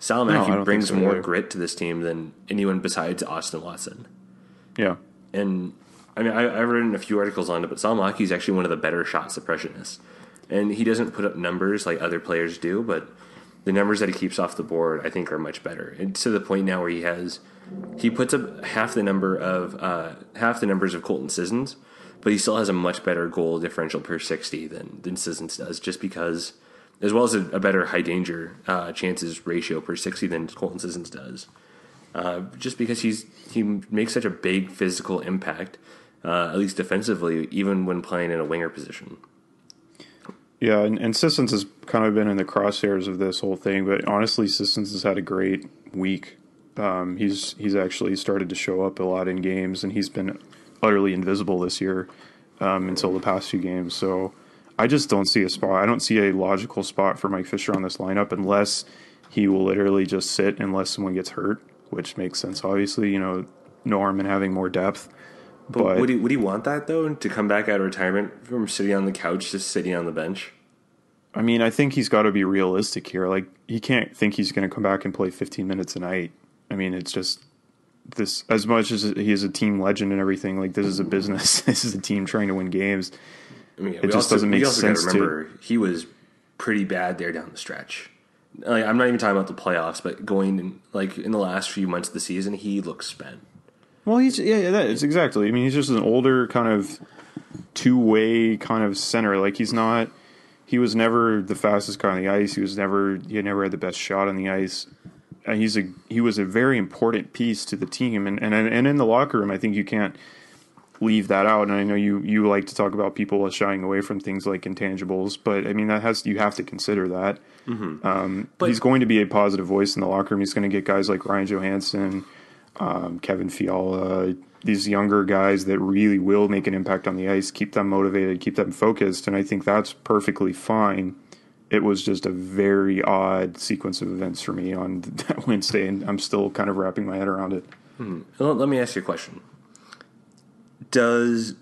No, Salomaki don't brings so more either. grit to this team than anyone besides Austin Watson. yeah. And I mean, I, I've written a few articles on it, but Salomaki is actually one of the better shot suppressionists. And he doesn't put up numbers like other players do, but the numbers that he keeps off the board, I think, are much better. And to the point now where he has, he puts up half the number of uh, half the numbers of Colton Sissons, but he still has a much better goal differential per sixty than than Sissons does, just because, as well as a, a better high danger uh, chances ratio per sixty than Colton Sissons does uh, just because he's he makes such a big physical impact, uh, at least defensively, even when playing in a winger position. Yeah, and, and Sissons has kind of been in the crosshairs of this whole thing, but honestly, Sissons has had a great week. Um, he's he's actually started to show up a lot in games, and he's been utterly invisible this year um, until the past few games. So I just don't see a spot. I don't see a logical spot for Mike Fisher on this lineup unless he will literally just sit unless someone gets hurt, which makes sense. Obviously, you know, Norm and having more depth. But, But would he would he want that though to come back out of retirement from sitting on the couch, to sitting on the bench? I mean, I think he's got to be realistic here. Like, he can't think he's going to come back and play 15 minutes a night. I mean, it's just this. As much as he is a team legend and everything, like this is a business. this is a team trying to win games. I mean, It just doesn't make also sense remember he was pretty bad there down the stretch. Like, I'm not even talking about the playoffs, but going in, like in the last few months of the season, he looks spent. Well, he's yeah, yeah, that is exactly. I mean, he's just an older kind of two way kind of center. Like he's not. He was never the fastest guy on the ice. He was never. He never had the best shot on the ice. And he's a he was a very important piece to the team, and and and in the locker room, I think you can't leave that out. And I know you you like to talk about people shying away from things like intangibles, but I mean that has you have to consider that. Um, But- he's going to be a positive voice in the locker room. He's going to get guys like Ryan Johansen, um, Kevin Fiala, these younger guys that really will make an impact on the ice, keep them motivated, keep them focused, and I think that's perfectly fine. It was just a very odd sequence of events for me on that Wednesday, and I'm still kind of wrapping my head around it. Well, let me ask you a question. Does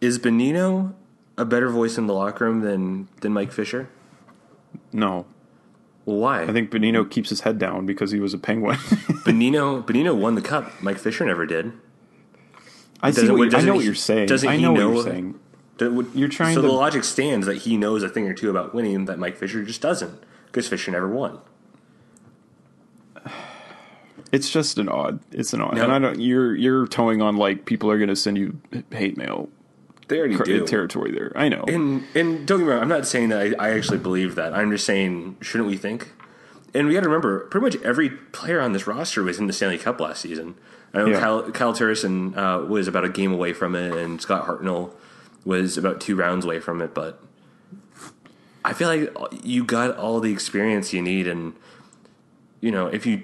is Bonino a better voice in the locker room than than Mike Fisher? No, Well, why? I think Bonino keeps his head down because he was a penguin. Bonino Bonino won the cup. Mike Fisher never did. I see. What, I know what you're saying. doesn't I know, know- what you're saying. You're trying so to- the logic stands that he knows a thing or two about winning that Mike Fisher just doesn't because Fisher never won. It's just an odd. It's an odd. No. And I don't. You're you're towing on like people are going to send you hate mail They already cr- do. territory there. I know. And and don't get me wrong, I'm not saying that I, I actually believe that. I'm just saying, shouldn't we think? And we got to remember, pretty much every player on this roster was in the Stanley Cup last season. I know Yeah. Kyle, Kyle uh, was about a game away from it, and Scott Hartnell was about two rounds away from it. But I feel like you got all the experience you need, and you know if you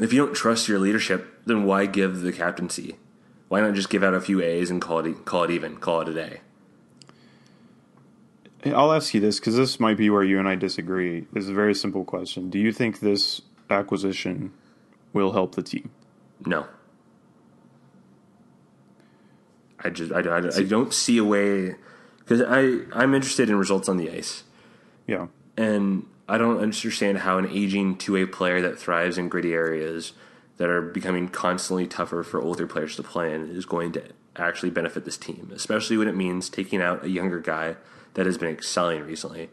if you don't trust your leadership, then why give the captaincy? Why not just give out a few A's and call it call it even, call it a day? I'll ask you this because this might be where you and I disagree. This is a very simple question. Do you think this acquisition will help the team? No. I just I, I, I don't see a way because I I'm interested in results on the ice Yeah. and I don't understand how an aging two way player that thrives in gritty areas that are becoming constantly tougher for older players to play in is going to actually benefit this team, especially when it means taking out a younger guy that has been excelling recently.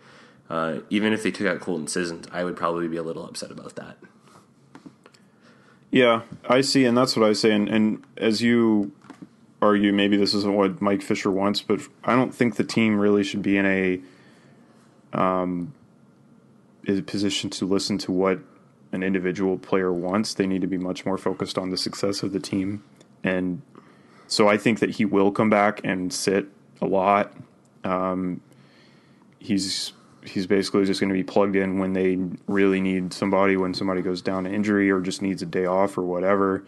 Uh, even if they took out Colton Sissons, I would probably be a little upset about that. Yeah, I see, and that's what I say. And, and as you argue, maybe this isn't what Mike Fisher wants, but I don't think the team really should be in a um, is positioned to listen to what an individual player wants. They need to be much more focused on the success of the team and so I think that he will come back and sit a lot. Um, he's he's basically just going to be plugged in when they really need somebody, when somebody goes down to injury or just needs a day off or whatever.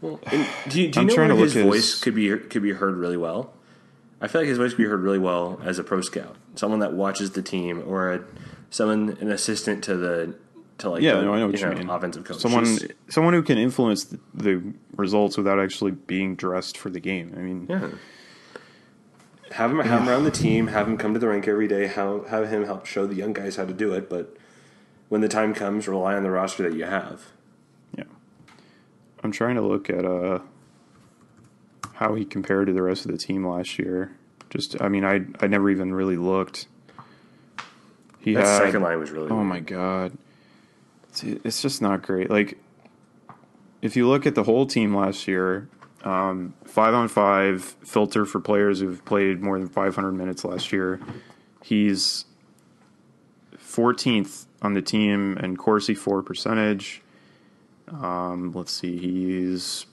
Well, and do you, do you I'm know where his voice his- could be could be heard really well? I feel like his voice could be heard really well as a pro scout, someone that watches the team, or a, someone an assistant to the to like Yeah, the, no, I know what you, know, mean. offensive coach. Someone, Just- someone who can influence the, the results without actually being dressed for the game. I mean, yeah. Have him have him around the team. Have him come to the rink every day. Have have him help show the young guys how to do it. But when the time comes, rely on the roster that you have. yeah. I'm trying to look at uh how he compared to the rest of the team last year. Just, I mean, I I never even really looked. He That had second line was really. Oh weak. my god, it's, it's just not great. Like, if you look at the whole team last year, um, five on five filter for players who've played more than 500 minutes last year, he's 14th on the team and Corsi for percentage. Um, let's see, he's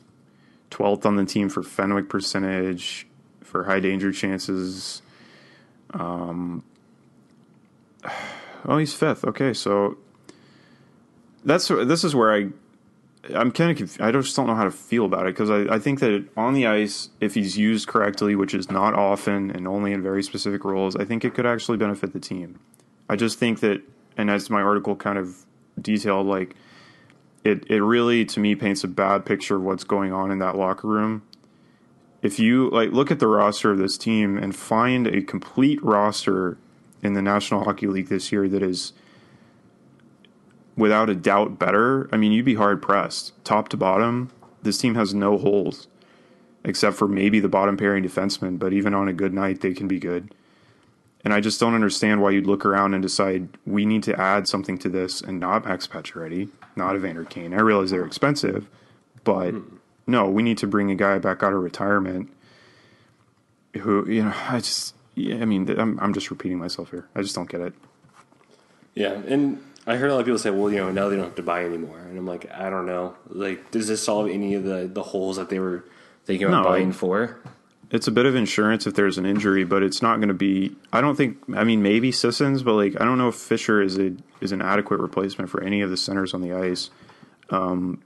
12th on the team for Fenwick percentage for high danger chances. Um, oh, he's fifth. Okay, so that's this is where I I'm kind of I just don't know how to feel about it because I, I think that on the ice, if he's used correctly, which is not often and only in very specific roles, I think it could actually benefit the team. I just think that, and as my article kind of detailed, like it it really to me paints a bad picture of what's going on in that locker room. If you like look at the roster of this team and find a complete roster in the National Hockey League this year that is without a doubt better, I mean, you'd be hard pressed. Top to bottom, this team has no holes except for maybe the bottom pairing defenseman, but even on a good night, they can be good. And I just don't understand why you'd look around and decide we need to add something to this and not Max Pacioretty, not Evander Kane. I realize they're expensive, but no, we need to bring a guy back out of retirement who, you know, I just, yeah, I mean, I'm, I'm just repeating myself here. I just don't get it. Yeah, and I heard a lot of people say, "Well, you know, now they don't have to buy anymore," and I'm like, I don't know. Like, does this solve any of the the holes that they were thinking about No. buying for? It's a bit of insurance if there's an injury, but it's not going to be. I don't think. I mean, maybe Sissons, but like I don't know if Fisher is a is an adequate replacement for any of the centers on the ice, um,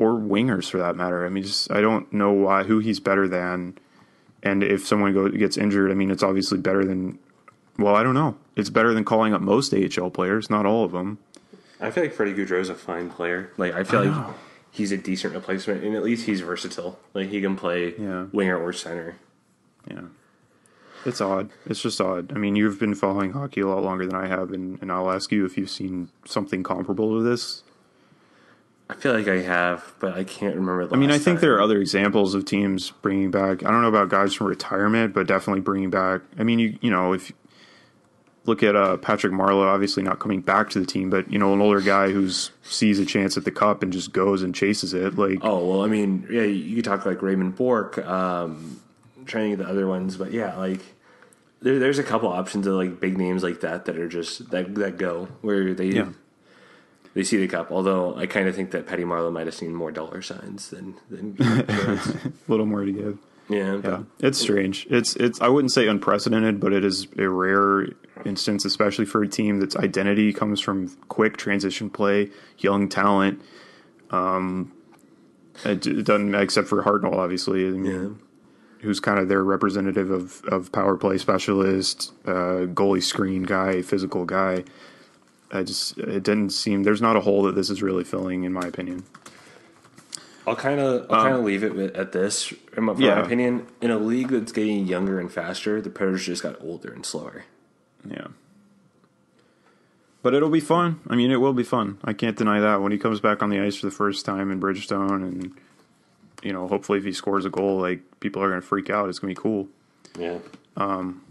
or wingers for that matter. I mean, just I don't know why who he's better than, and if someone go, gets injured, I mean, it's obviously better than. Well, I don't know. It's better than calling up most AHL players, not all of them. I feel like Freddie Gaudreau's a fine player. Like, I feel like he's a decent replacement, and at least he's versatile. Like, he can play Yeah. winger or center. Yeah. It's odd. It's just odd. I mean, you've been following hockey a lot longer than I have, and, and I'll ask you if you've seen something comparable to this. I feel like I have, but I can't remember. The I mean, I think time. there are other examples of teams bringing back. I don't know about guys from retirement, but definitely bringing back. I mean, you you know, if look at uh, Patrick Marleau, obviously not coming back to the team, but you know, an older guy who's sees a chance at the cup and just goes and chases it. Like, Oh well, I mean, yeah, you could talk like Raymond Bourque, um, trying to get the other ones, but yeah, like there, there's a couple options of like big names like that that are just that that go where they Yeah. they see the cup. Although I kind of think that Petty Marleau might have seen more dollar signs than than a little more to give. Yeah, Yeah, it's strange. It's it's. I wouldn't say unprecedented, but it is a rare instance, especially for a team that's identity comes from quick transition play, young talent. Um, it, it doesn't except for Hartnell, obviously. I mean, yeah. who's kind of their representative of of power play specialist, uh, goalie screen guy, physical guy. I just it didn't seem there's not a hole that this is really filling, in my opinion. I'll kind of I'll kind of leave it at this. In my, Yeah. my opinion, in a league that's getting younger and faster, the Predators just got older and slower. Yeah. But it'll be fun. I mean, it will be fun. I can't deny that. When he comes back on the ice for the first time in Bridgestone, and you know, hopefully, if he scores a goal, like people are going to freak out. It's going to be cool. Yeah. Um.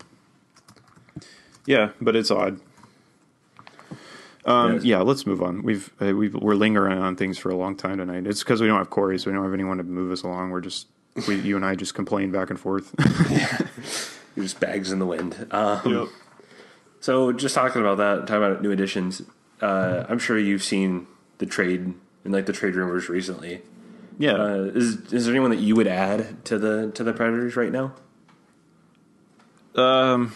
Yeah, but it's odd. Um, Yes. yeah, let's move on. We've uh, we've we're lingering on things for a long time tonight. It's because we don't have Corey, so we don't have anyone to move us along. We're just we, you and I just complain back and forth. Just bags in the wind. Um, So just talking about that, talking about new additions. Uh, I'm sure you've seen the trade in like the trade rumors recently. Yeah, Uh, is is there anyone that you would add to the to the Predators right now? Um,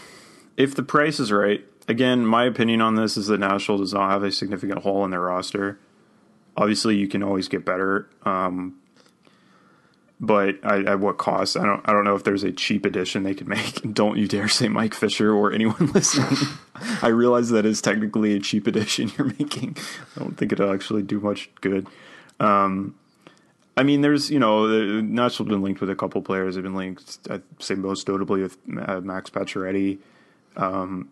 if the price is right, again, my opinion on this is that Nashville does not have a significant hole in their roster. Obviously, you can always get better, um, but I, at what cost? I don't. I don't know if there's a cheap addition they could make. Don't you dare say Mike Fisher or anyone listening. I realize that is technically a cheap addition you're making. I don't think it'll actually do much good. Um, I mean, there's you know, Nashville's been linked with a couple players. They've been linked, I'd say most notably with uh, Max Pacioretty. Um,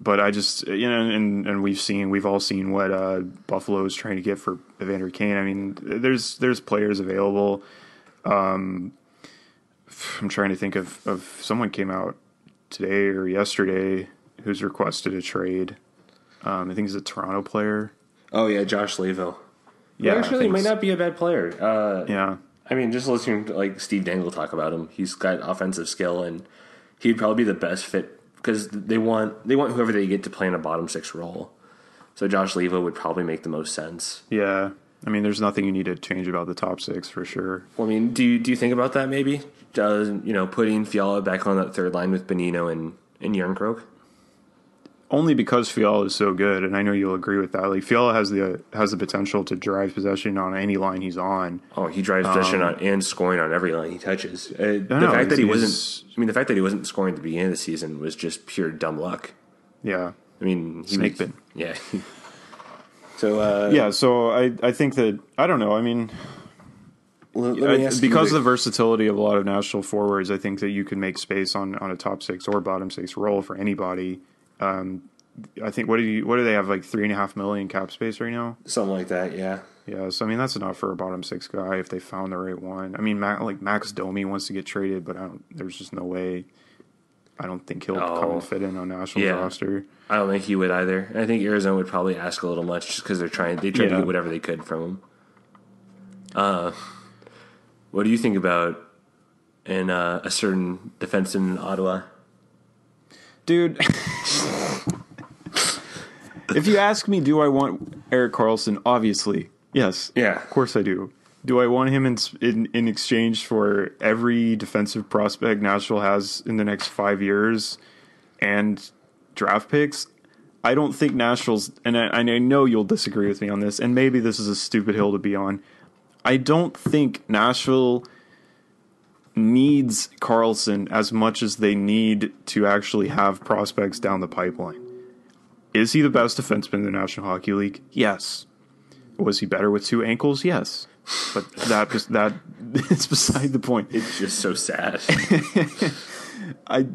but I just you know, and and we've seen, we've all seen what uh, Buffalo is trying to get for Evander Kane. I mean, there's there's players available. Um, I'm trying to think of of someone came out today or yesterday who's requested a trade. Um, I think he's a Toronto player. Oh yeah, Josh Leivo. Yeah, Yeah, actually, think might not be a bad player. Uh, Yeah, I mean, just listening to like Steve Dangle talk about him, he's got offensive skill, and he'd probably be the best fit because they want they want whoever they get to play in a bottom six role. So Josh Leivo would probably make the most sense. yeah. I mean, there's nothing you need to change about the top six for sure. Well, I mean, do you, do you think about that maybe? Does you know putting Fiala back on that third line with Bonino and and Jarnkrok? Only because Fiala is so good, and I know you'll agree with that. Like Fiala has the has the potential to drive possession on any line he's on. Oh, he drives possession on and scoring on every line he touches. Uh, the know, fact that he wasn't, I mean, the fact that he wasn't scoring at the beginning of the season was just pure dumb luck. Yeah, I mean, he Snake bit. Yeah. so uh, yeah. So I I think that I don't know. I mean, let, let me I- ask you because of the versatility of a lot of national forwards, I think that you can make space on on a top six or bottom six role for anybody. Um, I think what do you what do they have like three and a half million cap space right now? something like that, yeah. Yeah, so I mean that's enough for a bottom six guy if they found the right one. I mean, Ma- like Max Domi wants to get traded, but I don't. There's just no way. I don't think he'll come Oh. and fit in on Nationals Yeah. roster. I don't think he would either. I think Arizona would probably ask a little much just because they're trying. They tried to Yeah. get whatever they could from him. Uh, what do you think about in uh, a certain defenseman in Ottawa? Dude, if you ask me, do I want Erik Karlsson? Obviously, yes. Yeah. of course I do. Do I want him in in, in exchange for every defensive prospect Nashville has in the next five years and draft picks? I don't think Nashville's, and I, and I know you'll disagree with me on this, and maybe this is a stupid hill to be on. I don't think Nashville needs Karlsson as much as they need to actually have prospects down the pipeline. Is he the best defenseman in the National Hockey League? Yes. Was he better with two ankles? Yes. But that that is beside the point. It's just so sad. I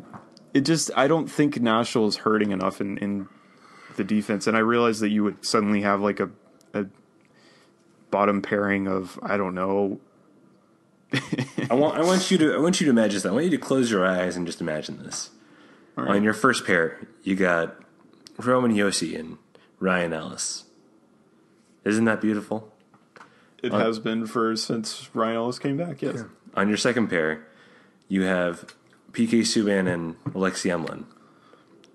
it just I don't think Nashville is hurting enough in, in the defense, and I realize that you would suddenly have like a, a bottom pairing of I don't know. I want I want you to I want you to imagine this. I want you to close your eyes and just imagine this. On your first pair, you got Roman Josi and Ryan Ellis. Isn't that beautiful? It has been for since Ryan Ellis came back. Yes. On your second pair, you have PK Subban and Alexei Emelin.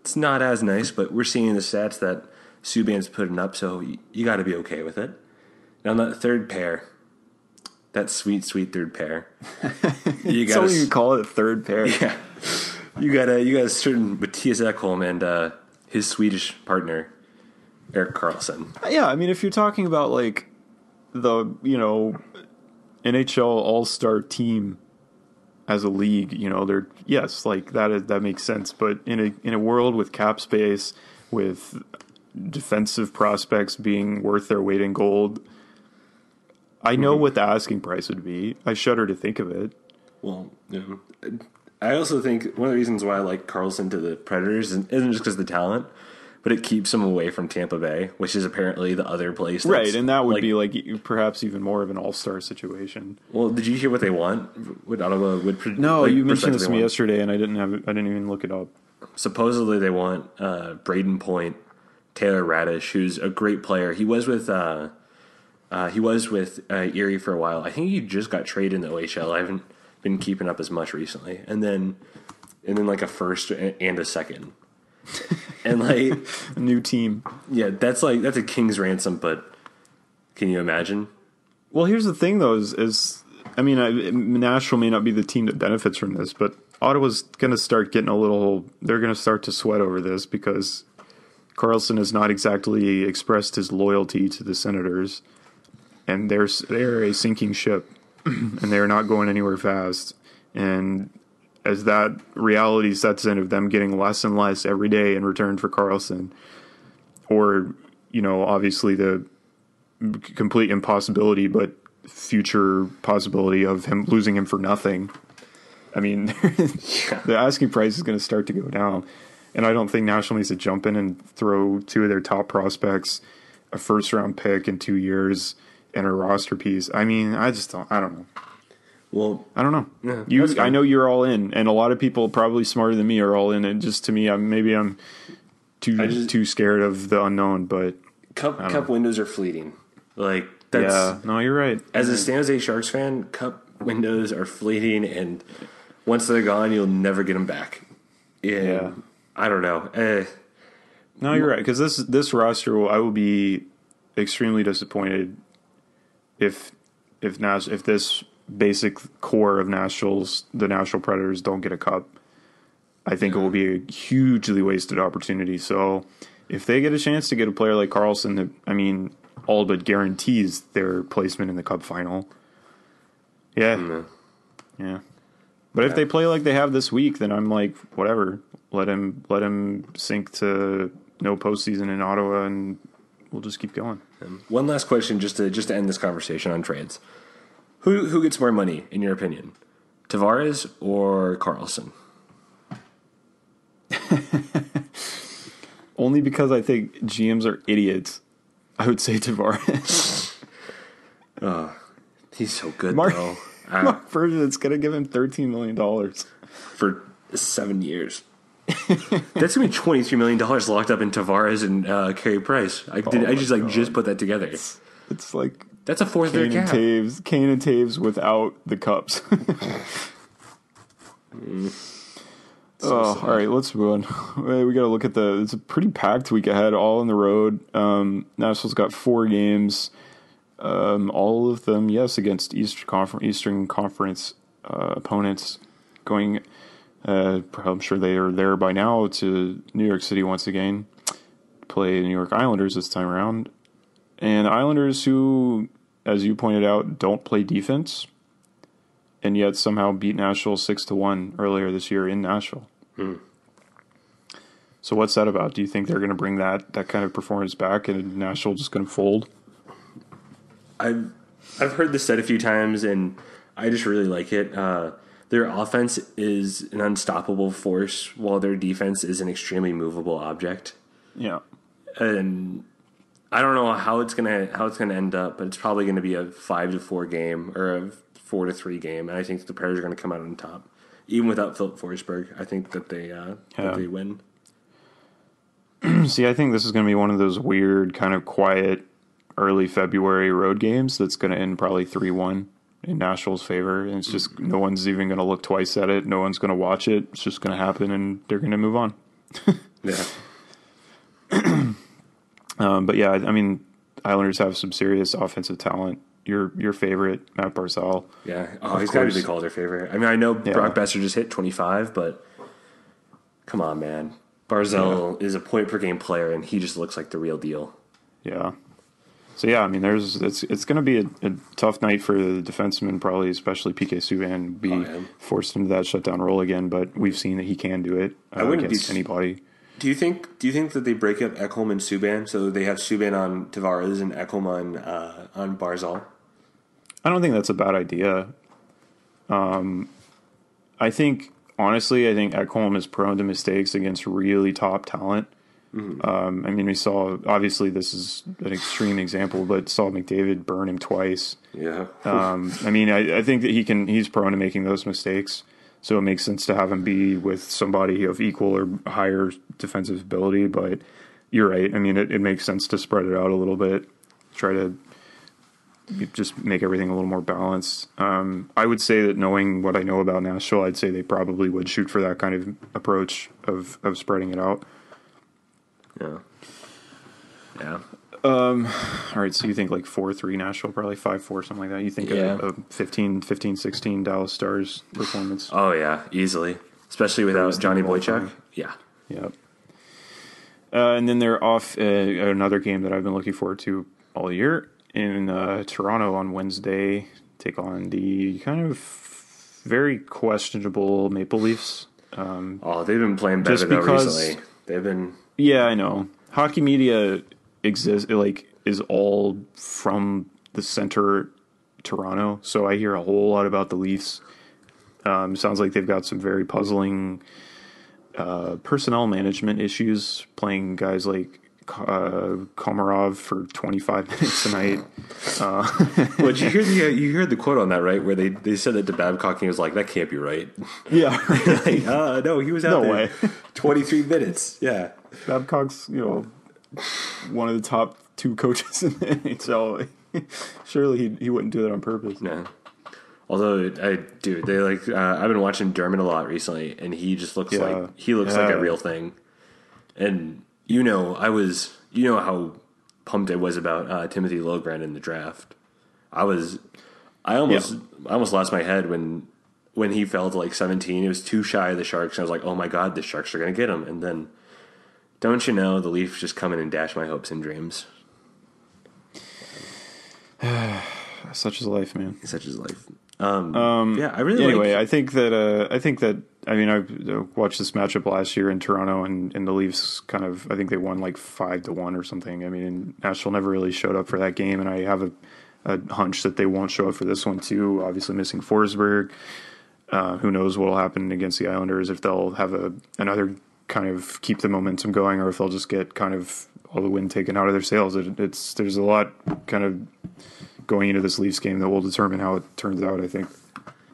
It's not as nice, but we're seeing the stats that Subban's putting up, so you, you got to be okay with it. And on that third pair, that sweet, sweet third pair, you So got you call it a third pair. yeah, you got a you got a certain Mattias Ekholm and uh, his Swedish partner Erik Karlsson. Yeah, I mean, if you're talking about like the you know NHL All Star team as a league, you know, they're yes, like that is that makes sense. But in a in a world with cap space, with defensive prospects being worth their weight in gold, I know what the asking price would be. I shudder to think of it. Well, you know, I also think one of the reasons why I like Karlsson to the Predators isn't isn't just because of the talent, but it keeps him away from Tampa Bay, which is apparently the other place. that's, Right, and that would like- be like perhaps even more of an all star situation. Well, did you hear what they want? What Ottawa would? pre- No, like, you mentioned this to me want? yesterday, and I didn't have I didn't even look it up. supposedly they want uh, Brayden Point, Taylor Raddysh, who's a great player. He was with uh, uh, he was with uh, Erie for a while. I think he just got traded in the OHL. I haven't been keeping up as much recently. And then and then like a first and a second. and like A new team. yeah, that's like that's a king's ransom, but Can you imagine? Well, here's the thing, though: is, is I mean, I, Nashville may not be the team that benefits from this, but Ottawa's going to start getting a little. They're going to start to sweat over this because Karlsson has not exactly expressed his loyalty to the Senators, and they're they're a sinking ship, and they're not going anywhere fast. And as that reality sets in of them getting less and less every day in return for Karlsson, or you know, obviously the complete impossibility, but future possibility of him losing him for nothing. I mean, the asking price is going to start to go down, and I don't think Nashville needs to jump in and throw two of their top prospects, a first round pick in two years, and a roster piece. I mean, I just don't. I don't know. Well, I don't know. Yeah, you. I know you're all in, and a lot of people probably smarter than me are all in. And just to me, I'm maybe I'm too just- too scared of the unknown. But cup cup windows are fleeting. Like that's yeah, no, you're right. as a San Jose Sharks fan, cup windows are fleeting, and once they're gone, you'll never get them back. And Yeah. I don't know. Eh, No, you're right. Because this this roster, will, I will be extremely disappointed if if Nash if this basic core of Nashville's the Nashville Predators don't get a cup. I think it will be a hugely wasted opportunity. So if they get a chance to get a player like Karlsson, that I mean, all but guarantees their placement in the Cup final. Yeah, mm, yeah. But if they play like they have this week, then I'm like, whatever. Let him let him sink to no postseason in Ottawa, and we'll just keep going. Um, one last question, just to just to end this conversation on trades. Who who gets more money in your opinion, Tavares or Karlsson? Only because I think GMs are idiots. I would say Tavares. Ah, he's so good Mark- though. Mark ah. Bergevin's gonna give him thirteen million dollars. for seven years. That's gonna be twenty three million dollars locked up in Tavares and uh, Carey Price. I did. Oh I just like just put that together. It's like That's a fourth of their Kane and cap. Toews, Kane and Toews without the cups. oh, all right, let's move on. We got to look at the. It's a pretty packed week ahead, all on the road. Um, Nashville's got four games, um, all of them, yes, against Eastern Conference, Eastern Conference uh, opponents. Going, uh, I'm sure they are there by now to New York City once again. Play New York Islanders this time around, and Islanders who, as you pointed out, don't play defense, and yet somehow beat Nashville six to one earlier this year in Nashville. So what's that about? Do you think they're going to bring that that kind of performance back, and Nashville just going to fold? I've I've heard this said a few times, and I just really like it. Uh, their offense is an unstoppable force, while their defense is an extremely movable object. Yeah, And I don't know how it's gonna how it's gonna end up, but it's probably going to be a five to four game or a four to three game, and I think the Predators are going to come out on top, even without Filip Forsberg. I think that they uh, Yeah. that they win. See, I think this is going to be one of those weird, kind of quiet, early February road games that's going to end probably 3 1 in Nashville's favor. And it's just no one's even going to look twice at it. No one's going to watch it. It's just going to happen and they're going to move on. Yeah, Um, but yeah, I mean, Islanders have some serious offensive talent. Your your favorite, Matt Barzal. yeah. Oh, he's got to be called the Calder favorite. I mean, I know Yeah. Brock Boeser just hit twenty five, but come on, man. Barzal is a point per game player, and he just looks like the real deal. Yeah. So yeah, I mean, there's it's it's going to be a, a tough night for the defenseman, probably especially PK Subban, be Oh, yeah. forced into that shutdown role again. But we've seen that he can do it uh, wouldn't be against s- anybody. Do you think? Do you think that they break up Ekholm and Subban so they have Subban on Tavares and Ekholm on uh, on Barzal? I don't think that's a bad idea. Um, I think honestly, I think Ekholm is prone to mistakes against really top talent. Um, I mean, we saw obviously this is an extreme example, but saw McDavid burn him twice. Yeah. Um, I mean, I, I think that he can. He's prone to making those mistakes, so it makes sense to have him be with somebody of equal or higher defensive ability. But you're right. I mean, it, it makes sense to spread it out a little bit, try to just make everything a little more balanced. Um, I would say that knowing what I know about Nashville, I'd say they probably would shoot for that kind of approach of of spreading it out. Yeah. Yeah. All right, so you think like 4 3 Nashville, probably 5 4, something like that. You think Yeah. a, a 15, 15 16 Dallas Stars performance. Oh yeah, easily, especially without Johnny team of all Boychuk. Yeah, Yep. Uh, and then they're off uh, another game that I've been looking forward to all year in uh, Toronto on Wednesday. Take on the kind of very questionable Maple Leafs. oh they've been playing better though recently. They've been Yeah, I know. Hockey media exists like is all from the center Toronto, so I hear a whole lot about the Leafs. Um, sounds like they've got some very puzzling uh, personnel management issues, playing guys like uh, Komarov for 25 minutes a night. But you hear the uh, you heard the quote on that right, where they, they said that to Babcock, and he was like, "That can't be right." Yeah, like, uh, no, he was out No there way. twenty three minutes. Yeah, Babcock's you know one of the top two coaches in the NHL. Surely he he wouldn't do that on purpose. yeah. Although I do, they like uh, I've been watching Dermott a lot recently, and he just looks Yeah. like he looks like a real thing. And you know, I was you know how pumped I was about uh, Timothy Liljegren in the draft. I was, I almost I almost lost my head when when he fell to like seventeen. It was too shy of the Sharks, and I was like, oh my god, the Sharks are gonna get him. And then, don't you know, the Leafs just come in and dash my hopes and dreams. Such is life, man. Such is life. Um, yeah, I really anyway, like. I think that uh, I think that I mean I uh, watched this matchup last year in Toronto, and, and the Leafs kind of I think they won like five to one or something. I mean, Nashville never really showed up for that game, and I have a, a hunch that they won't show up for this one too. Obviously, missing Forsberg. Uh, who knows what will happen against the Islanders if they'll have a another kind of keep the momentum going, or if they'll just get kind of all the wind taken out of their sails. It, it's there's a lot kind of going into this Leafs game that will determine how it turns out. I think.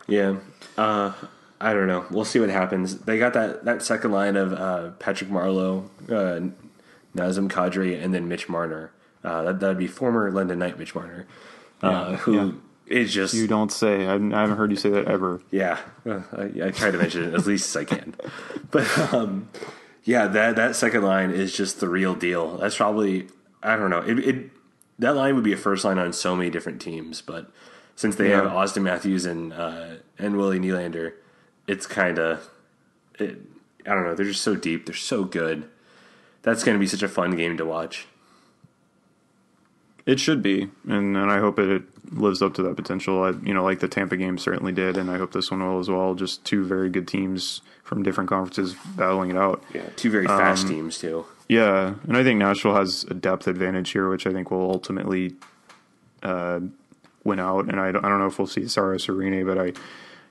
Yeah. Uh, I don't know. We'll see what happens. They got that, that second line of uh, Patrick Marleau, uh, Nazem Kadri, and then Mitch Marner. Uh, that that'd be former London Knight Mitch Marner, uh, Yeah, who is just You don't say. I haven't heard you say that ever. yeah. I, I try to mention it as least as I can, but um, yeah, that that second line is just the real deal. That's probably I don't know. It, it that line would be a first line on so many different teams, but since they Yeah. have Auston Matthews and uh, and Willie Nylander, it's kind of it, I don't know. They're just so deep. They're so good. That's going to be such a fun game to watch. It should be, and and I hope it, lives up to that potential. I, you know, like the Tampa game certainly did, and I hope this one will as well. Just two very good teams from different conferences battling it out. Yeah, two very fast teams too. Yeah, and I think Nashville has a depth advantage here, which I think will ultimately uh, win out. And I don't, I don't know if we'll see Saros or Rinne, but I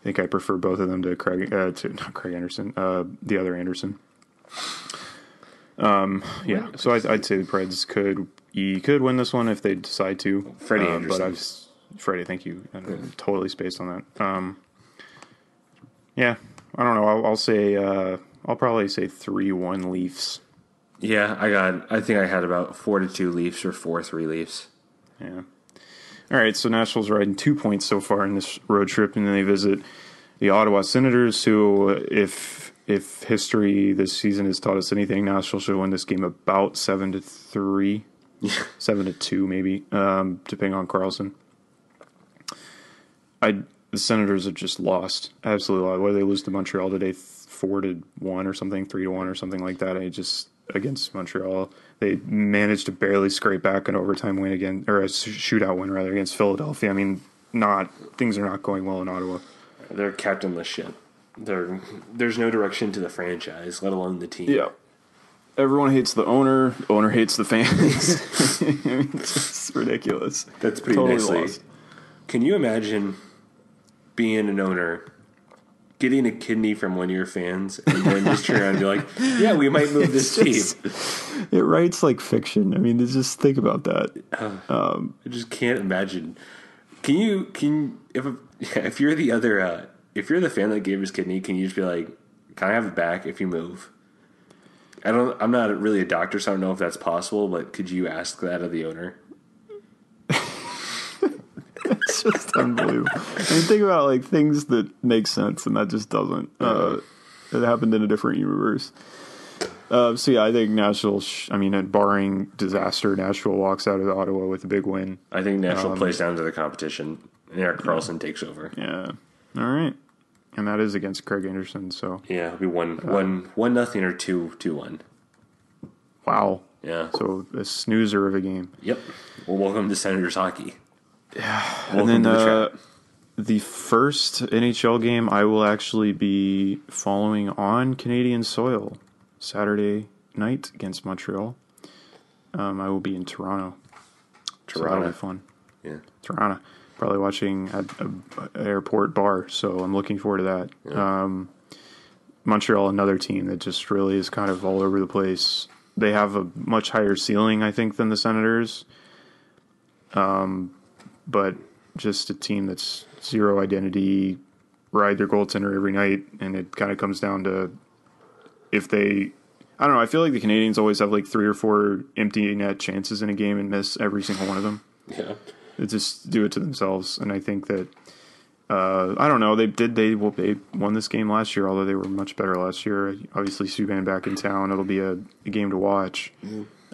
think I prefer both of them to Craig uh, to not Craig Anderson, uh, the other Anderson. Um, yeah, so I, I'd say the Preds could he could win this one if they decide to. Freddie Uh, Anderson. but I've Freddie, thank you. I'm totally spaced on that. Um, yeah, I don't know. I'll, I'll say uh, I'll probably say three one Leafs. Yeah, I got. I think I had about four to two Leafs or four three Leafs. Yeah. All right, so Nashville's riding two points so far in this road trip, and then they visit the Ottawa Senators, who, if if history this season has taught us anything, Nashville should win this game about seven to three, seven to two, maybe, um, depending on Karlsson. I the Senators have just lost, absolutely lost. What did they lose to Montreal today? Four to one or something, three to one or something like that. I just against Montreal, they managed to barely scrape back an overtime win again, or a shootout win rather against Philadelphia. I mean, not things are not going well in Ottawa. They're captainless shit. They're, there's no direction to the franchise, let alone the team. Everyone hates the owner. Owner hates the fans. I mean, it's ridiculous. That's pretty Totally nicely. lost. Can you imagine being an owner, getting a kidney from one of your fans, and then just turn around and be like, "Yeah, we might move this It's team." It writes like fiction. I mean, just think about that. I just can't imagine. Can you? Can if if you're the other, uh, if you're the fan that gave his kidney, can you just be like, "Can I have it back if you move?" I don't. I'm not really a doctor, so I don't know if that's possible. But could you ask that of the owner? It's just unbelievable. I mean, think about like things that make sense, and that just doesn't. Uh, it happened in a different universe. Uh, so yeah, I think Nashville. Sh- I mean, barring disaster, Nashville walks out of Ottawa with a big win. I think Nashville Um, plays down to the competition. and Erik Karlsson takes over. Yeah. All right. And that is against Craig Anderson. So Yeah, it'll be one, one, one nothing or two, two one. wow. Yeah. So a snoozer of a game. Yep. Well, welcome to Senators hockey. Welcome and then the uh, the first NHL game I will actually be following on Canadian soil Saturday night against Montreal. Um, I will be in Toronto. So Toronto. be fun. Yeah. Toronto. Probably watching at an airport bar, so I'm looking forward to that. Um, Montreal, another team that just really is kind of all over the place. They have a much higher ceiling, I think, than the Senators. Um, but just a team that's zero identity, ride their goaltender every night, and it kind of comes down to if they. I don't know. I feel like the Canadiens always have like three or four empty net chances in a game and miss every single one of them. Yeah. They just do it to themselves, and I think that uh, I don't know. They did they well, they won this game last year, although they were much better last year. Obviously, Subban back in town. It'll be a, a game to watch.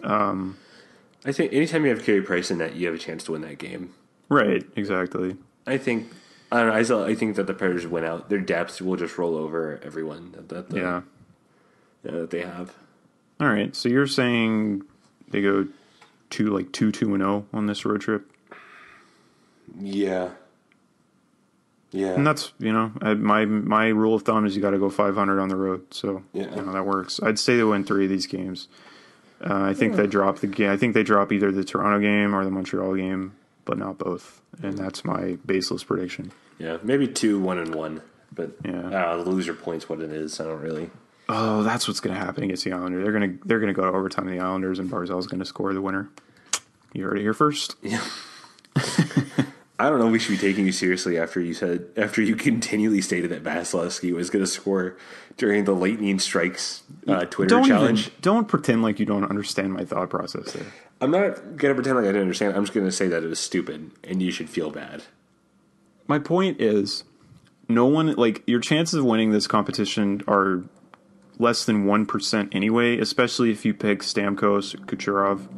I think anytime you have Carey Price in that, you have a chance to win that game. Right, exactly. I think I don't know. I, still, I think that the Predators win out. Their depth will just roll over everyone that that, the, Yeah. uh, that they have. All right. So you're saying they go two like two two and zero on this road trip, Yeah. Yeah. and that's you know my my rule of thumb is you got to go 500 on the road. So Yeah. you know that works. I'd say they win three of these games. Uh, I think they drop the game. I think they drop either the Toronto game or the Montreal game, but not both. And that's my baseless prediction. yeah. Maybe two, one and one. But Yeah. uh, the loser points what it is. I don't really. Oh, that's what's going to happen against the Islanders. They're going to they're going to go to overtime. The Islanders and Barzal's going to score the winner. You heard it here first. Yeah. I don't know. If we should be taking you seriously after you said after you continually stated that Vasilevskiy was going to score during the lightning strikes uh, Twitter Don't challenge. even, don't pretend like you don't understand my thought process there. I'm not going to pretend like I didn't understand. I'm just going to say that it was stupid and you should feel bad. My point is, no one like your chances of winning this competition are less than one percent anyway. Especially if you pick Stamkos, Kucherov.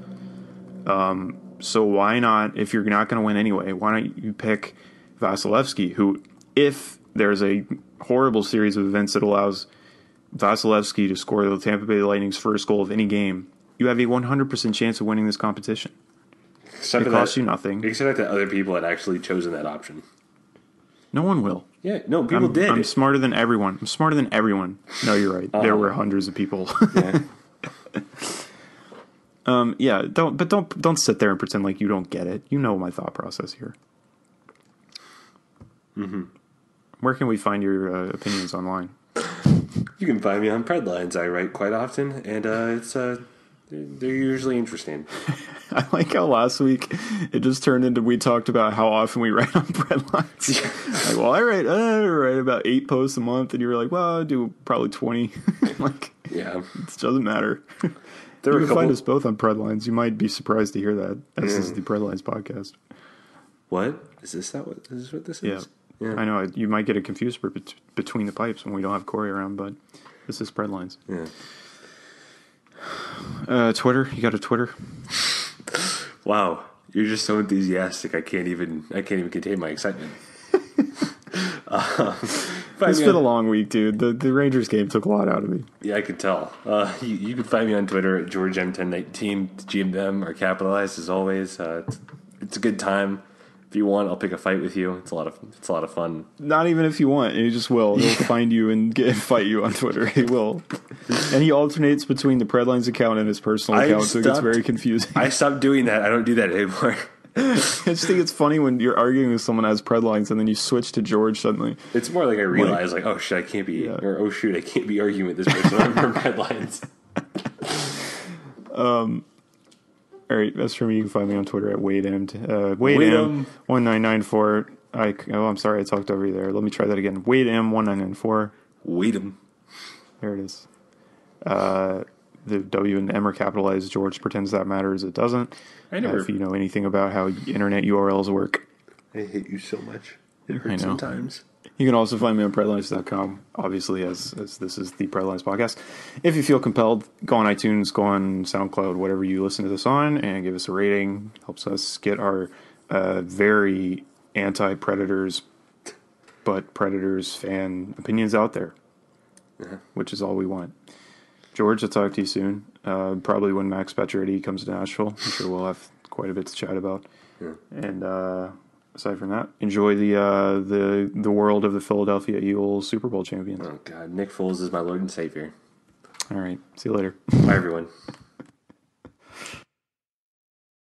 Um, so why not? If you're not going to win anyway, why don't you pick Vasilevskiy, who, if there's a horrible series of events that allows Vasilevskiy to score the Tampa Bay Lightning's first goal of any game, you have a 100% chance of winning this competition. Except It costs that, you nothing. Except that other people had actually chosen that option. No one will. Yeah, no, people I'm, did. I'm smarter than everyone. I'm smarter than everyone. No, you're right. There uh-huh. were hundreds of people. Yeah. um, yeah, don't but don't don't sit there and pretend like you don't get it. You know my thought process here. Mm-hmm. Where can we find your uh, opinions online? you can find me on Predlines. I write quite often, and uh, it's uh, they're, usually interesting. I like how last week it just turned into we talked about how often we write on Predlines. like, well, I write, uh, I write about eight posts a month, and you were like, well, I do probably twenty. like, Yeah, it doesn't matter. There you can find us both on Predlines. You might be surprised to hear that. as This is the Predlines podcast. What is this? That what is this? What this Yeah. is? Yeah. I know you might get it confused for bet- between the pipes when we don't have Corey around, but this is Predlines. Yeah. Uh, Twitter, you got a Twitter? Wow, you're just so enthusiastic. I can't even. I can't even contain my excitement. uh, find It's me been a long week, dude. The the Rangers game took a lot out of me. Yeah, I could tell. Uh, you, you can find me on Twitter at George GeorgeM1019. GMM are capitalized as always. Uh, it's, it's a good time. If you want, I'll pick a fight with you. It's a lot of it's a lot of fun. Not even if you want, he just will. He'll find you and get, fight you on Twitter. He will, and he alternates between the Predlines account and his personal I account, so it gets very confusing. I stopped doing that. I don't do that anymore. I just think it's funny when you're arguing with someone as predlines and then you switch to George suddenly. It's more like I realize, like, oh shit, I can't be, Yeah. or oh shoot, I can't be arguing with this person over headlines. All right, that's for me. You can find me on Twitter at WadeM. Uh, WadeM Wade'em. one nine nine four. I oh, I'm sorry, I talked over you there. Let me try that again. WadeM one nine nine four. Wait 'em. There it is. Uh, the W and M are capitalized. George pretends that matters. It doesn't. I Uh, never. if you know anything about how internet URLs work, I hate you so much. It hurts know. sometimes. You can also find me on predlines.com, obviously, as, as this is the Predlines podcast. If you feel compelled, go on iTunes, go on SoundCloud, whatever you listen to this on, and give us a rating. Helps us get our uh, very anti Predators, but Predators fan opinions out there, which is all we want. George, I'll talk to you soon. Uh, probably when Max Pacioretty comes to Nashville. I'm sure we'll have quite a bit to chat about. And uh, aside from that, enjoy the uh, the the world of the Philadelphia Eagles Super Bowl champions. Oh God, Nick Foles is my Lord and Savior. All right, see you later. Bye, everyone.